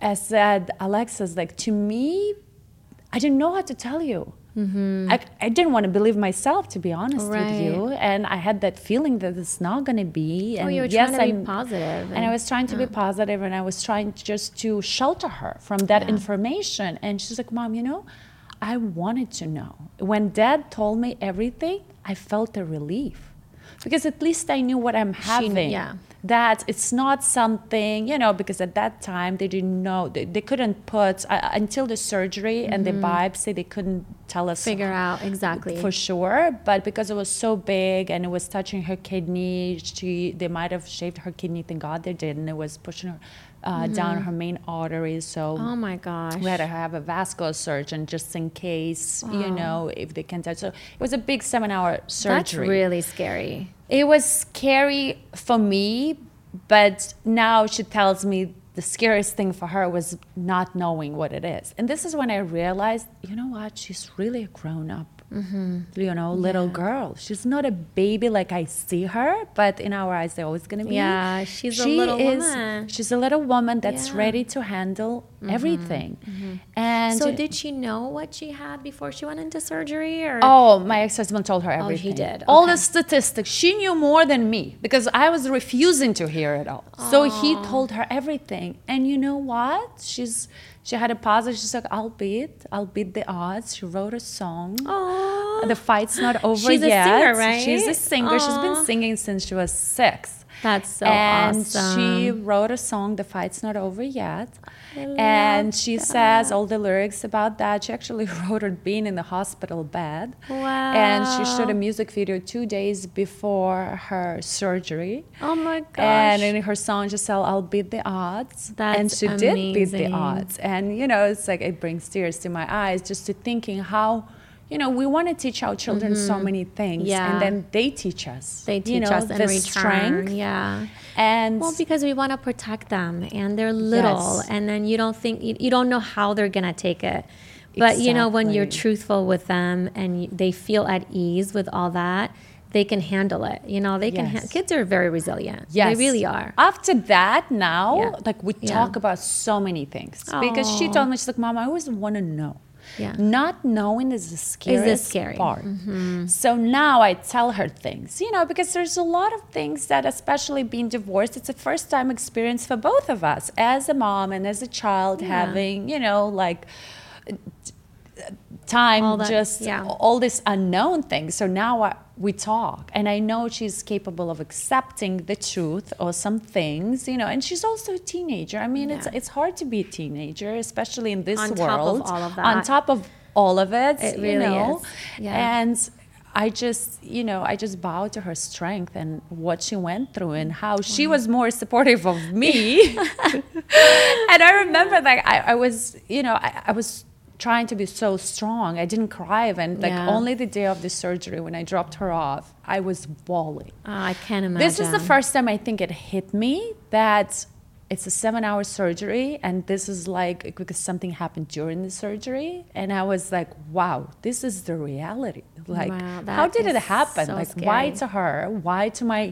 I said, Alexa's like, to me, I didn't know how to tell you. Mm-hmm. I, I didn't want to believe myself, to be honest with you. And I had that feeling that it's not going to be. And Oh, you were yes, trying to be I'm- positive And I was trying to be positive, and I was trying to just to shelter her from that information. And she's like, Mom, you know, I wanted to know. When dad told me everything, I felt a relief. Because at least I knew what I'm having. yeah. That it's not something, you know, because at that time they didn't know, they, they couldn't put, uh, until the surgery and the biopsy, they couldn't tell us Mm-hmm. figure out exactly. for sure but because it was so big and it was touching her kidney she they might have shaved her kidney thank god they didn't it was pushing her uh, down her main arteries so Mm-hmm. oh my gosh. we had to have a vascular surgeon just in case you know if they can touch so it was a big seven hour surgery. That's really scary. It was scary for me, but now she tells me the scariest thing for her was not knowing what it is. And this is when I realized, you know what? She's really a grown up. Mm-hmm. You know, little girl. She's not a baby like I see her, but in our eyes, they're always going to be. Yeah, she's a little is, woman. She's a little woman that's Yeah. ready to handle mm-hmm. everything. Mm-hmm. And So did she know what she had before she went into surgery, or Oh, my ex-husband told her everything. Oh, he did, All the statistics. She knew more than me because I was refusing to hear it all. So he told her everything. And you know what? She's she had a positive. She's like, I'll beat, I'll beat the odds. She wrote a song. Oh, the fight's not over She's a singer, right? She's a singer. She's been singing since she was six. That's so and awesome. she wrote a song, The Fight's Not Over Yet. And she says all the lyrics about that. She actually wrote it being in the hospital bed. Wow. And she shot a music video two days before her surgery. Oh my gosh. And in her song, she said, I'll beat the odds. and That's she did beat the odds. And, you know, it's like it brings tears to my eyes just to thinking how, you know, we want to teach our children so many things. Mm-hmm. Yeah. And then they teach us. they you teach know, us in the return. strength. Yeah. And Well, because we want to protect them and they're little, Yes. and then you don't think, you, you don't know how they're going to take it. But, you know, when you're truthful with them and they feel at ease with all that, they can handle it. You know, they can, ha- kids are very resilient. Yes. They really are. After that, now, Yeah. like we Yeah. talk about so many things because she told me, she's like, Mom, I always want to know. Yeah. Not knowing is the scariest scary. Mm-hmm. part. So now I tell her things, you know, because there's a lot of things that, especially being divorced, it's a first time experience for both of us as a mom and as a child Yeah. having, you know, like time All that- just yeah. all this unknown things so now I, we talk and i know she's capable of accepting the truth or some things you know and she's also a teenager i mean it's Yeah. it's hard to be a teenager especially in this On top of world all of on top of all of it, It you really know is. Yeah. and I just, you know, I just bow to her strength and what she went through and how she was more supportive of me. and I remember like I, I was, you know, I, I was trying to be so strong. I didn't cry even like Yeah. only the day of the surgery when I dropped her off, I was bawling. Oh, I can't imagine. This is the first time I think it hit me that it's a seven hour surgery and this is like because something happened during the surgery and I was like, wow, this is the reality. Like Wow, how did it happen? so like why to her? Why to my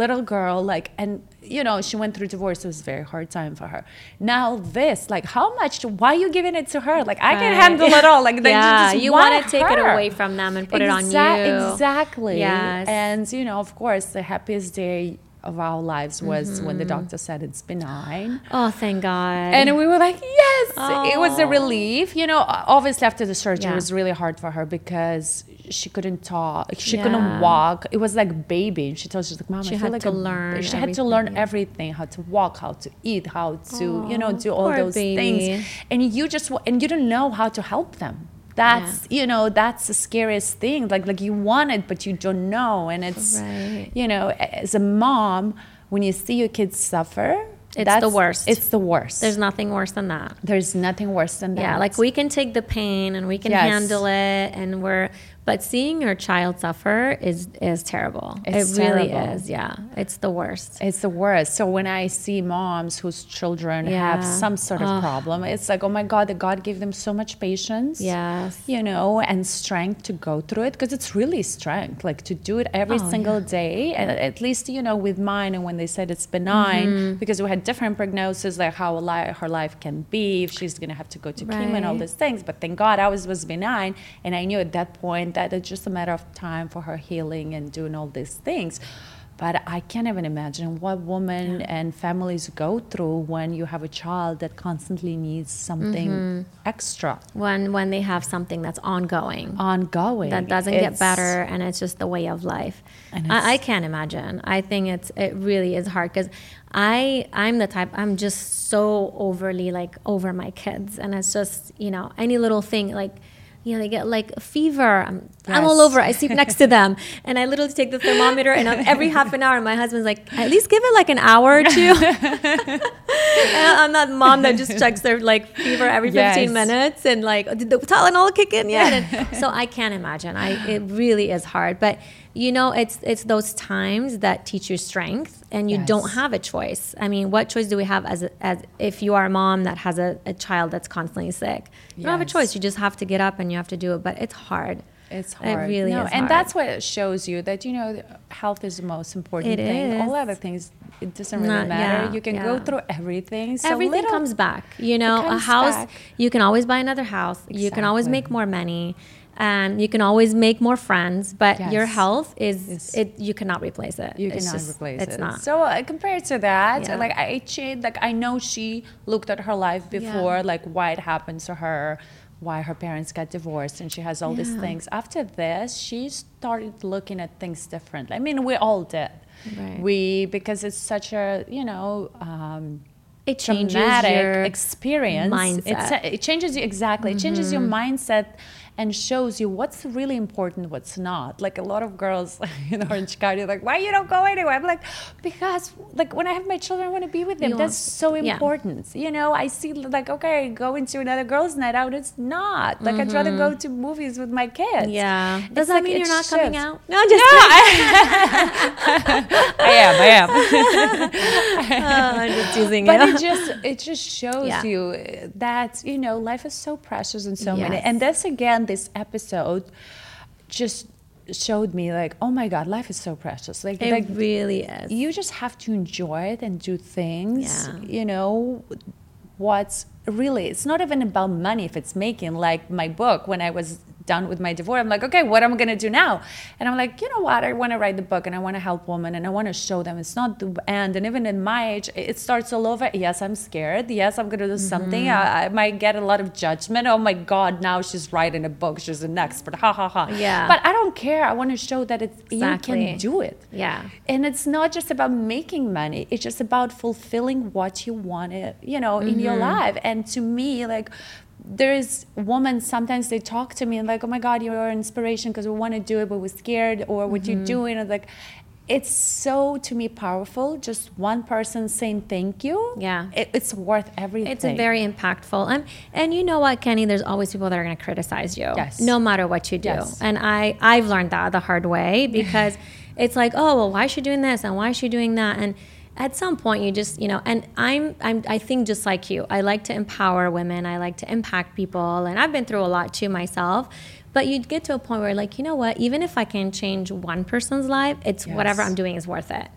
little girl? Like and you know, she went through divorce, it was a very hard time for her. Now this, like how much why are you giving it to her? Like I can handle it all. Like yeah, you you want want to take it away from them and put Exac- it on you. Exactly. Yes. And you know, of course, the happiest day of our lives was when the mm-hmm. doctor said it's benign. Oh, thank God. And we were like, yes, it was a Oh. relief. You know, obviously after the surgery, Yeah. it was really hard for her because she couldn't talk, she Yeah. couldn't walk. It was like baby. And she told us, she's like, Mom, She I feel had like to a- learn She had to learn everything, how to walk, how to eat, how to, you know, do all those baby. things. And you just and you don't know how to help them. That's you know that's the scariest thing. Like like you want it, but you don't know, and it's Right. you know as a mom when you see your kids suffer. It's the worst. It's the worst. There's nothing worse than that. There's nothing worse than that. Yeah, like we can take the pain and we can Yes. handle it, and we're. But seeing your child suffer is is terrible. It's it really terrible. is. Yeah, it's the worst. It's the worst. So when I see moms whose children have some sort of Ugh. problem, it's like, oh my God, that God gave them so much patience. Yes. You know, and strength to go through it because it's really strength, like to do it every Oh, single day. And at least, you know, with mine, and when they said it's benign, Mm-hmm. because we had different prognosis, like how li- her life can be, if she's going to have to go to chemo and all Right. these things. But thank God I was, was benign. And I knew at that point that it's just a matter of time for her healing and doing all these things. But I can't even imagine what women and families go through when you have a child that constantly needs something Mm-hmm. extra, When when they have something that's ongoing. ongoing. that doesn't get better and it's just the way of life And I, I can't imagine i think it's it really is hard because i i'm the type i'm just so overly like over my kids and it's just you know any little thing like you know, they get like a fever. I'm, I'm all over. I sleep next to them, and I literally take the thermometer, and I'm, every half an hour, my husband's like, "At least give it like an hour or two. And I'm that mom that just checks their like fever every 15 Yes. minutes and like did the Tylenol kick in yet? And so I can't imagine. I it really is hard, but you know it's it's those times that teach you strength and you don't have a choice. I mean, what choice do we have as a, as if you are a mom that has a, a child that's constantly sick? You don't have a choice. You just have to get up and you have to do it, but it's hard. It's hard. It really no, is and hard. that's what it shows you that you know health is the most important It thing. All other things it doesn't really Not- matter. yeah, you can go through everything. So everything little- comes back. You know, a house, back. you can always buy another house. You can always make more money. And you can always make more friends, but your health is Is- it. You cannot replace it. You It's cannot just- replace it's it. not. So uh, compared to that, Yeah. like I she like I know she looked at her life before, like why it happened to her, why her parents got divorced and she has all these things. After this, she started looking at things differently. I mean, we all did. Right. We because it's such a you know. Um, It changes traumatic your experience. mindset. It's, it changes you exactly. It changes your mindset and shows you what's really important, what's not. Like a lot of girls in Orange County, are like, why you don't go anywhere? I'm like, because like when I have my children, I want to be with them. You That's want- so yeah. important. You know, I see like, okay, going to another girl's night out. It's not like I'd rather go mm-hmm. to movies with my kids. Yeah. Does It's that like mean you're not coming out? No, just No, kidding. I am. I am. Oh, I'm just teasing but you. it just it just shows Yeah. you that you know life is so precious and so many and this again this episode just showed me like oh my god life is so precious like, it like really is. you just have to enjoy it and do things Yeah. you know what's really it's not even about money if it's making like my book when i was done with my divorce. I'm like okay what am i going to do now? And i'm like you know what? I want to write the book and i want to help women and i want to show them it's not the end. And even in my age it starts all over. Yes i'm scared. Yes i'm going to do something. Mm-hmm. I, I might get a lot of judgment. Oh my god now she's writing a book. She's an expert. Ha ha ha. Yeah. but i don't care. I want to show that it's you can do it. Yeah. and it's not just about making money. It's just about fulfilling what you wanted you know in your Mm-hmm. life. And to me like there's women sometimes they talk to me and like oh my god you're our inspiration because we want to do it but we're scared or what Mm-hmm. you're doing and like it's so to me powerful just one person saying thank you Yeah. it, it's worth everything It's a very impactful. And and you know what, Keni, there's always people that are going to criticize you. Yes. No matter what you do. Yes. And I I've learned that the hard way because it's like, "Oh, well, why is she doing this and why is she doing that?" And at some point you just, you know, and I'm I'm I think just like you. I like to empower women. I like to impact people, and I've been through a lot too myself. But you'd get to a point where like, you know what, even if I can change one person's life, it's whatever I'm doing is worth it.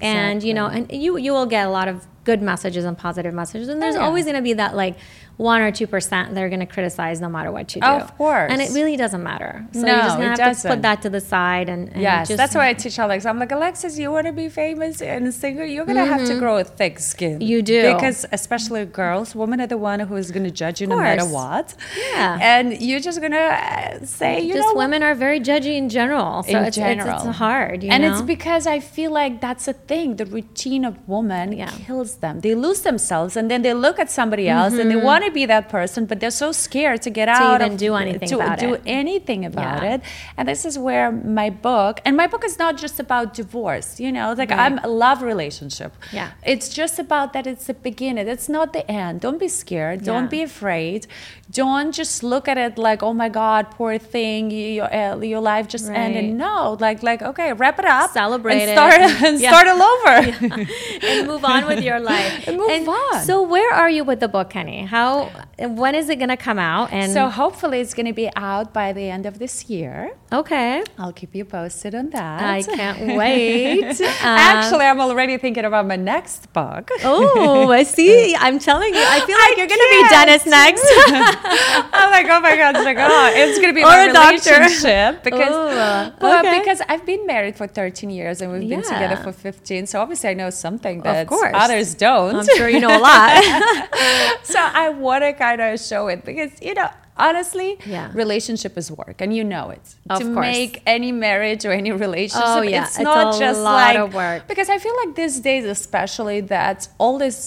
And you know, and you you will get a lot of good messages and positive messages and there's Oh, yeah. always going to be that like one or two percent they're going to criticize no matter what you do Of course. and it really doesn't matter so No, you're just going to have to doesn't. put that to the side and, and Yes, just, that's why I teach Alex. I'm like, Alexis, you want to be famous and a singer, you're gonna have to grow a thick skin. Mm-hmm. You do. because especially girls, women are the one who is gonna judge you no matter what. Yeah. and you're just gonna uh, say, you just know, women are very judgy in general so in it's, general, It's, it's hard you and know? it's because I feel like that's a thing. The routine of women Yeah. kills them. They lose themselves, and then they look at somebody else, and they want to be that person, but they're so scared to get out Mm-hmm. even of- do anything to about do it. anything about Yeah. it. And this is where my book, and my book is not just about divorce. You know, like Right. I'm a love relationship. Yeah. it's just about that. It's the beginning. It's not the end. Don't be scared. Yeah. Don't be afraid. Don't just look at it like, oh my God, poor thing, you- your uh, your life just ended. No, like like okay, wrap it up, Celebrate and it. start and Yeah. start all over. and move on with your life And move on. so where are you with the book Keni how when is it going to come out and so hopefully it's going to be out by the end of this year. okay I'll keep you posted on that. i can't wait Um, Actually, I'm already thinking about my next book. Oh, I see. I'm telling you, I feel like I you're gonna be can't. Dennis next. I'm like, oh my god, it's like, oh, it's gonna be Or my a doctor. because, Ooh, well, okay. because I've been married for 13 years and we've been together for 15. So obviously, I know something that course. others don't. I'm sure you know a lot. so I want to kind of show it because you know. Honestly, Yeah. relationship is work, and you know it. Of to course. make any marriage or any relationship, Oh, yeah. it's It's not a just lot like of work. because I feel like these days, especially that all this,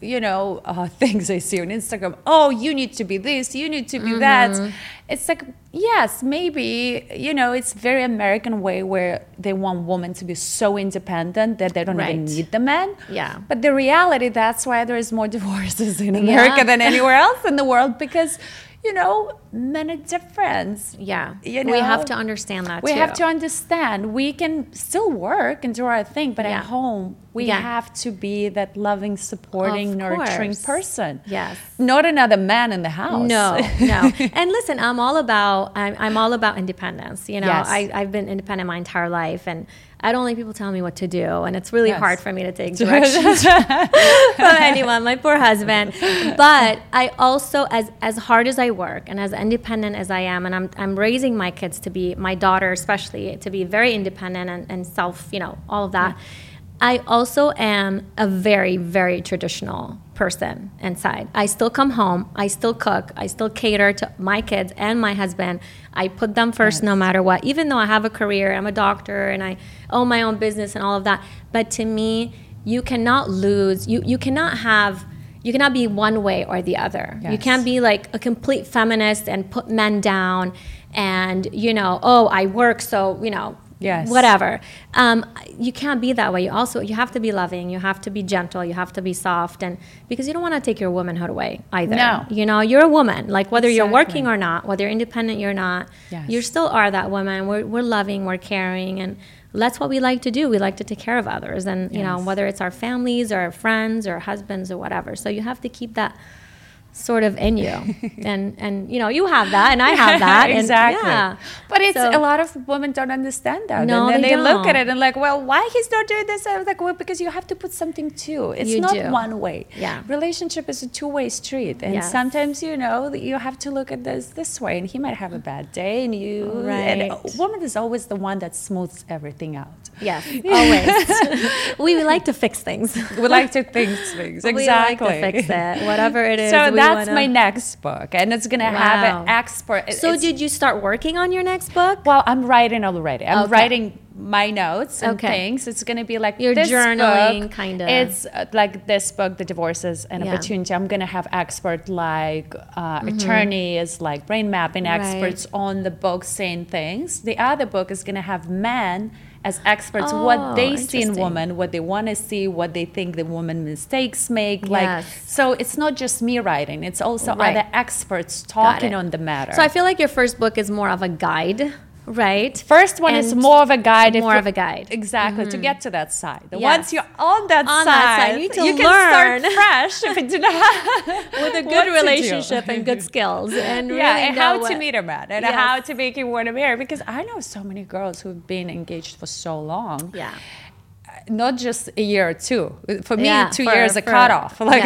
you know, uh, things I see on Instagram. Oh, you need to be this. You need to be Mm-hmm. that. It's like yes, maybe you know, it's very American way where they want women to be so independent that they don't even need the man. Yeah. But the reality, that's why there is more divorces in America Yeah. than anywhere else in the world because. You know, men are different. yeah, You we have to understand that. We too. have to understand we can still work and do our thing, but Yeah. at home we Yeah. have to be that loving, supporting, Of nurturing course. person. Yes. Not another man in the house. No, no. And listen, I'm all about I'm, I'm all about independence. You know, Yes. I, I've been independent my entire life, and I don't like people tell me what to do, and it's really Yes. hard for me to take directions from anyone. My poor husband. But I also, as as hard as I work and as independent as I am, and I'm I'm raising my kids to be my daughter especially to be very independent and, and self, you know, all of that. I also am a very very traditional person inside. I still come home, I still cook, I still cater to my kids and my husband. I put them first Yes. no matter what. Even though I have a career, I'm a doctor and I own my own business and all of that. But to me, you cannot lose. You you cannot have you cannot be one way or the other. You can't be like a complete feminist and put men down and you know, oh, I work so, you know, Yes. whatever. Um, you can't be that way. You also you have to be loving. You have to be gentle. You have to be soft, and because you don't want to take your womanhood away either. No. you know you're a woman. Like whether you're working or not, whether you're independent you're not, Yes. you still are that woman. We're we're loving. We're caring, and that's what we like to do. We like to take care of others, and you know whether it's our families or our friends or husbands or whatever. So you have to keep that sort of in you and and you know you have that and i have that and exactly. yeah. But it's So- a lot of women don't understand that. No, and then they they, look at it and like, well, why he's not doing this? I was like, well, because you have to put something too. It's You not do. one way. Yeah. Relationship is a two-way street, and Yes. sometimes you know that you have to look at this this way, and he might have a bad day, and you. And a Right. woman is always the one that smooths everything out. Yes always we like to fix things We like to fix things exactly. we like to fix it whatever it is So that's wanna- my next book, and it's gonna have Wow. an expert. so it's- did you start working on your next book Well, I'm writing already. I'm Okay. writing my notes and Okay. things. It's going to be like this journaling, kinda. It's uh, like this book, The Divorces and Yeah. Opportunity. I'm going to have expert like uh, attorneys, like brain mapping Mm-hmm. Right. experts on the book saying things. The other book is going to have men as experts Oh, what they see in women, what they want to see, what they think the woman mistakes make. Like so, it's not just me writing; it's also Right. other experts talking on the matter. so i feel like your first book is more of a guide right First one is more of a guide. more you- of a guide. Mm-hmm. Exactly, to get to that side. Yes. Once you're on that On side, that side, you need to can learn. start fresh if you do not with a good relationship and good skills and really yeah, and know how to meet a man and Yes. how to make you want to marry. Because I know so many girls who've been engaged for so long. yeah Not just a year or two. For me, Yeah, two for- years a cutoff. Like,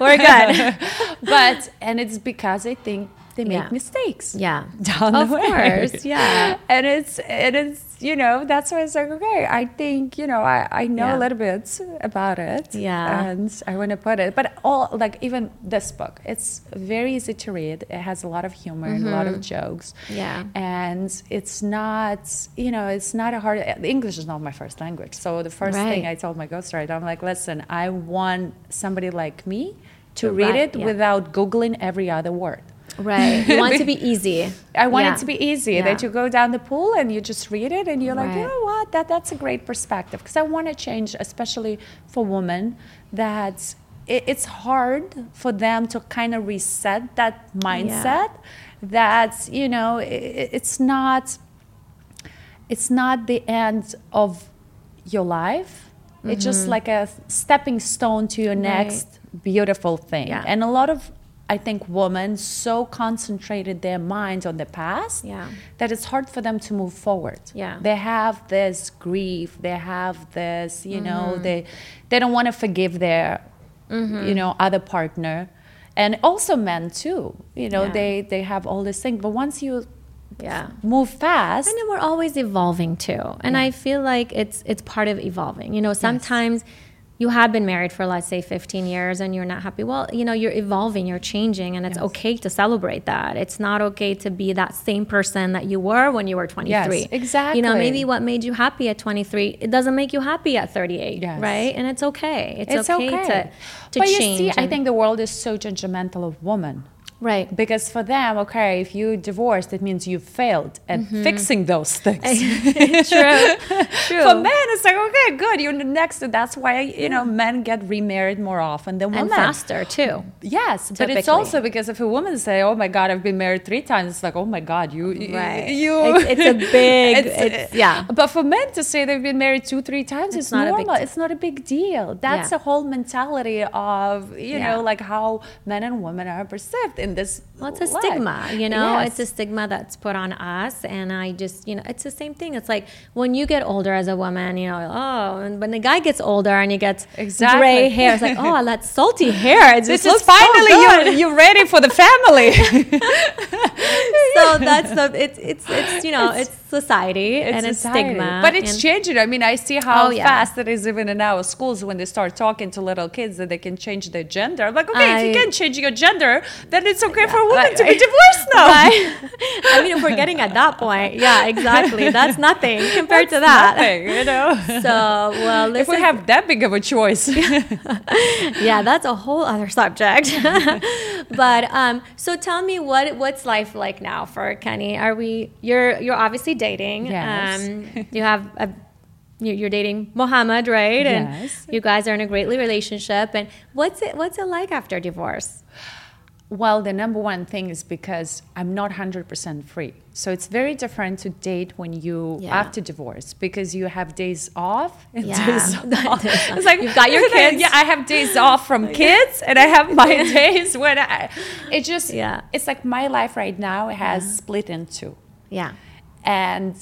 we're good but and it's because I think they make Yeah. mistakes. yeah down of the way. course yeah and it's and it's you know that's why it's like okay i think you know i, I know Yeah. a little bit about it Yeah. and i want to put it but all like even this book it's very easy to read it has a lot of humor and a lot of jokes Mm-hmm. Yeah. and it's not you know it's not a hard english is not my first language so the first thing i told my ghostwriter i'm like listen i want somebody like me to read write, it yeah. without googling every other word right you want it to be easy I want Yeah. it to be easy Yeah. that you go down the pool and you just read it and you're like, you know what, that that's a great perspective because I want to change, especially for women, that it, it's hard for them to kind of reset that mindset. That you know, i it's not, it's not the end of your life. It's just like a stepping stone to your Mm-hmm. Right. next beautiful thing. Yeah. And a lot of I think women so concentrated their minds on the past Yeah. that it's hard for them to move forward. Yeah. They have this grief, they have this, you Mm-hmm. know, they they don't want to forgive their you know, other partner. And also men too. You know, Yeah. they they have all this thing. But once you yeah move fast, And then we're always evolving too. And I feel like it's it's part of evolving. You know, sometimes you have been married for let's say 15 years and you're not happy. Well, you know, you're evolving, you're changing and it's Yes. okay to celebrate that. It's not okay to be that same person that you were when you were 23. yes, exactly You know, maybe what made you happy at 23, it doesn't make you happy at 38, Yes. right? And it's okay. It's, it's okay, okay. to to but change. you see, I think the world is so judgmental of women. Right. Because for them, okay, if you divorced, it means you failed at mm-hmm. fixing those things. True. True. For men, it's like, okay, good, you're next. That's why, you know, men get remarried more often than women. and faster too. Yes, but it's also because if a woman say, "Oh my God, I've been married three times," it's like, "Oh my God, you, you- Right. you." It's- it's a big- it's- uh, yeah. But for men to say they've been married two, three times, it's, not a big normal. It's not a big deal. That's Yeah. a whole mentality of you Yeah. know, like how men and women are perceived in this Well, it's a life. stigma, you know, Yes. it's a stigma that's put on us. And I just, you know, it's the same thing. It's like when you get older as a woman, you know, oh, and when the guy gets older and he gets Exactly. gray hair, it's like, oh, that salty hair. It this is so finally good. you you're ready for the family. so that's the, it's, it's, it's, you know, it's, society and it's society. stigma. But it's changing. I mean, I see how Oh, yeah. fast it is even in our schools when they start talking to little kids that they can change their gender. I'm like, okay, if you can change your gender, then it's okay for a woman Right, to be divorced now. Right? I mean, if we're getting at that point, yeah, exactly. That's nothing compared to that. Nothing, you know. So, well, if we have that big of a choice. yeah, that's a whole other subject. but um, so tell me what what's life like now for Keni? Are we you're you're obviously dating. Yes. Um, you have a you- you're dating Mohammed, right? And Yes. you guys are in a great relationship. And what's it what's it like after divorce? Well, the number one thing is because I'm not 100% free. So it's very different to date when you Yeah. after divorce because you have days off and Yeah. days off. It's like You've got your kids. Yeah, I have days off from kids and I have my days when I it just Yeah. it's like my life right now has mm-hmm. split in two. Yeah. And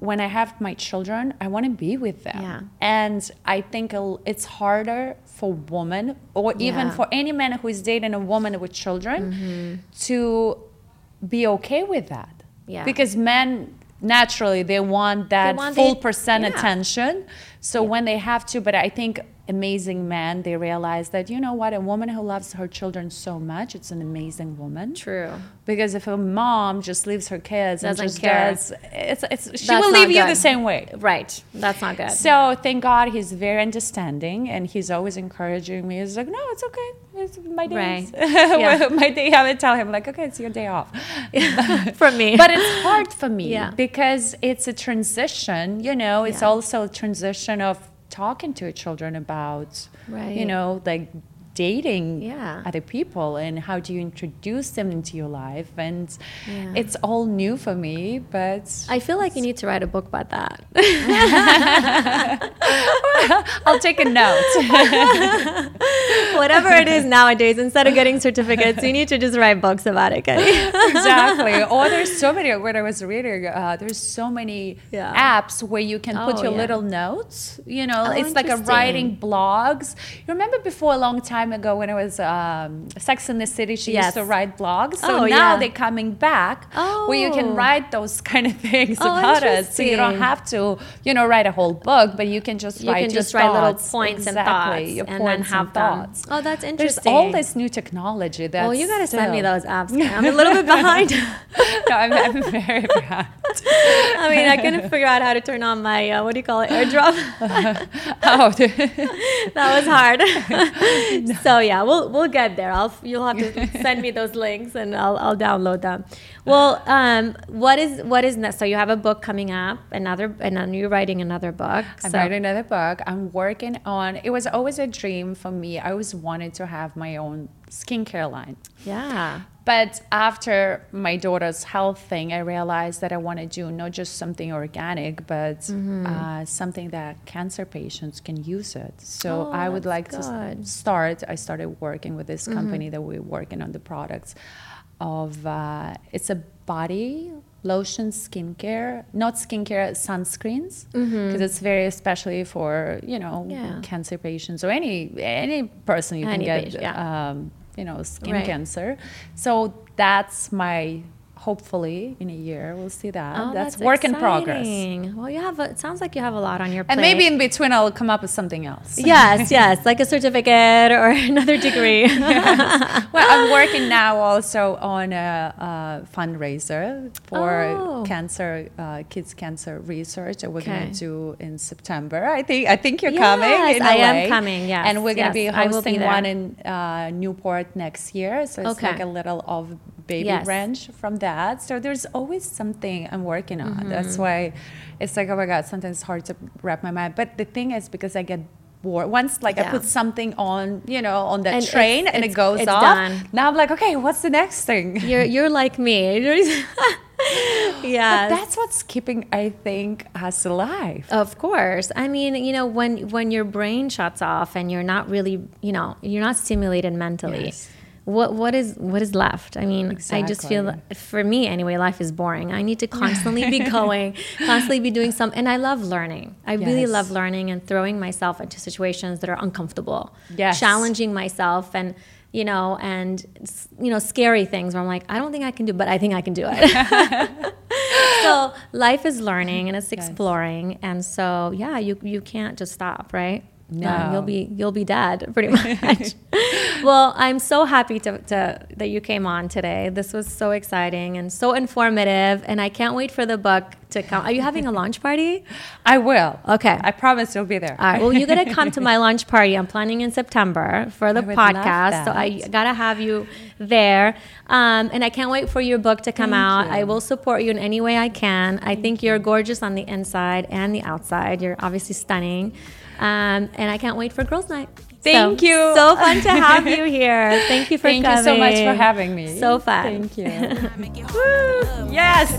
when I have my children, I want to be with them. Yeah. And I think it's harder for women or even Yeah. for any man who is dating a woman with children mm-hmm. to be okay with that. Yeah. Because men naturally they want that want full the- percent attention. So when they have to, but I think amazing men, they realize that you know what, a woman who loves her children so much, it's an amazing woman. True. Because if a mom just leaves her kids Doesn't just care. does, it's, it's, she That's will leave you the same way. Right. That's not good. So thank God he's very understanding and he's always encouraging me. He's like, no, it's okay. It's my day. Right. Yeah. my day. I would tell him like, okay, it's your day off. For me. but it's hard for me Yeah. because it's a transition. You know, it's Yeah. also a transition of talking to children about, Right. you know, like dating Yeah. other people and how do you introduce them into your life and Yeah. it's all new for me but I feel like you need to write a book about that. i'll take a note Whatever it is nowadays, instead of getting certificates, you need to just write books about it, exactly. Or there's so many. When I was reading, uh, there's so many Yeah. apps where you can put Oh, your yeah. little notes. You know, Oh, it's like a writing blogs. You remember before a long time ago when it was um, Sex in the City, she Yes. used to write blogs. So Oh, now yeah. they're coming back where you Oh. can write those kind of things Oh, about us. So you don't have to, you know, write a whole book, but you can just You write can just write little points and thoughts and then have thoughts. Oh, that's interesting. There's all this new technology. That's well, you got to send me those apps. I'm a little bit behind. no, I'm, I'm very behind. I mean, I couldn't figure out how to turn on my, uh, what do you call it, airdrop. oh, that was hard. so yeah, we'll we'll get there. I'll you'll have to send me those links and I'll I'll download them. Well, um, what is what is next? So you have a book coming up, another, and then you're writing another book. I'm writing another book. I'm working on. It was always a dream for me. I always wanted to have my own skincare line. Yeah. But after my daughter's health thing, I realized that I want to do not just something organic, but Mm-hmm. uh, something that cancer patients can use it. So Oh, I would like to good. Mm-hmm. start. I started working with this company that we're working on the products of. Uh, it's a body lotion skincare, not skincare, sunscreens, because it's very especially for you know Mm-hmm. Yeah. cancer patients or any any person you Any can get patient, yeah. um, you know skin Right. cancer. So that's my hopefully in a year we'll see that. Oh, that's, work in progress. Well, you have. A, it sounds like you have a lot on your plate. And maybe in between I'll come up with something else. yes, yes, like a certificate or another degree. well, I'm working now also on a, a fundraiser for Oh. cancer, uh, kids cancer research that we're Okay. going to do in September. I think I think you're Yes, coming. In I am coming, yes, and we're going to yes, be will be hosting one in uh, Newport next year. So it's Okay. like a little of baby Yes. ranch from that. So there's always something I'm working on. That's Mm-hmm. why it's like oh my god, sometimes it's hard to wrap my mind. But the thing is because I get bored once like I put something on you know on that And train it's- and it goes it's off. done. Now I'm like, okay, what's the next thing? you're you're like me. yeah. That's what's keeping, I think, us alive. Of course. I mean, you know, when when your brain shuts off and you're not really, you know, you're not stimulated mentally. Yes. What what is what is left? I mean i just feel for me anyway life is boring. I need to constantly be going constantly be doing some and i love learning. I really love learning and throwing myself into situations that are uncomfortable Yes. challenging myself and you know and you know scary things where i'm like i don't think i can do but i think i can do it. So life is learning and it's Yes. exploring and so yeah you you can't just stop right No. you'll be you'll be dead pretty much. Well i'm so happy to, to that you came on today. This was so exciting and so informative and i can't wait for the book to come. Are you having a launch party? I will. Okay. I promise you'll be there. all right. Well you gotta come to my launch party. I'm planning in september for the podcast so i gotta have you there. Um, and i can't wait for your book to come Thank out. You. i will support you in any way i can. I think you're gorgeous on the inside and the outside. You're obviously stunning um, and i can't wait for girls night Thank So- you. so fun to have you here thank you for Thank coming you so much for having me. so fun Thank you. Woo! yes.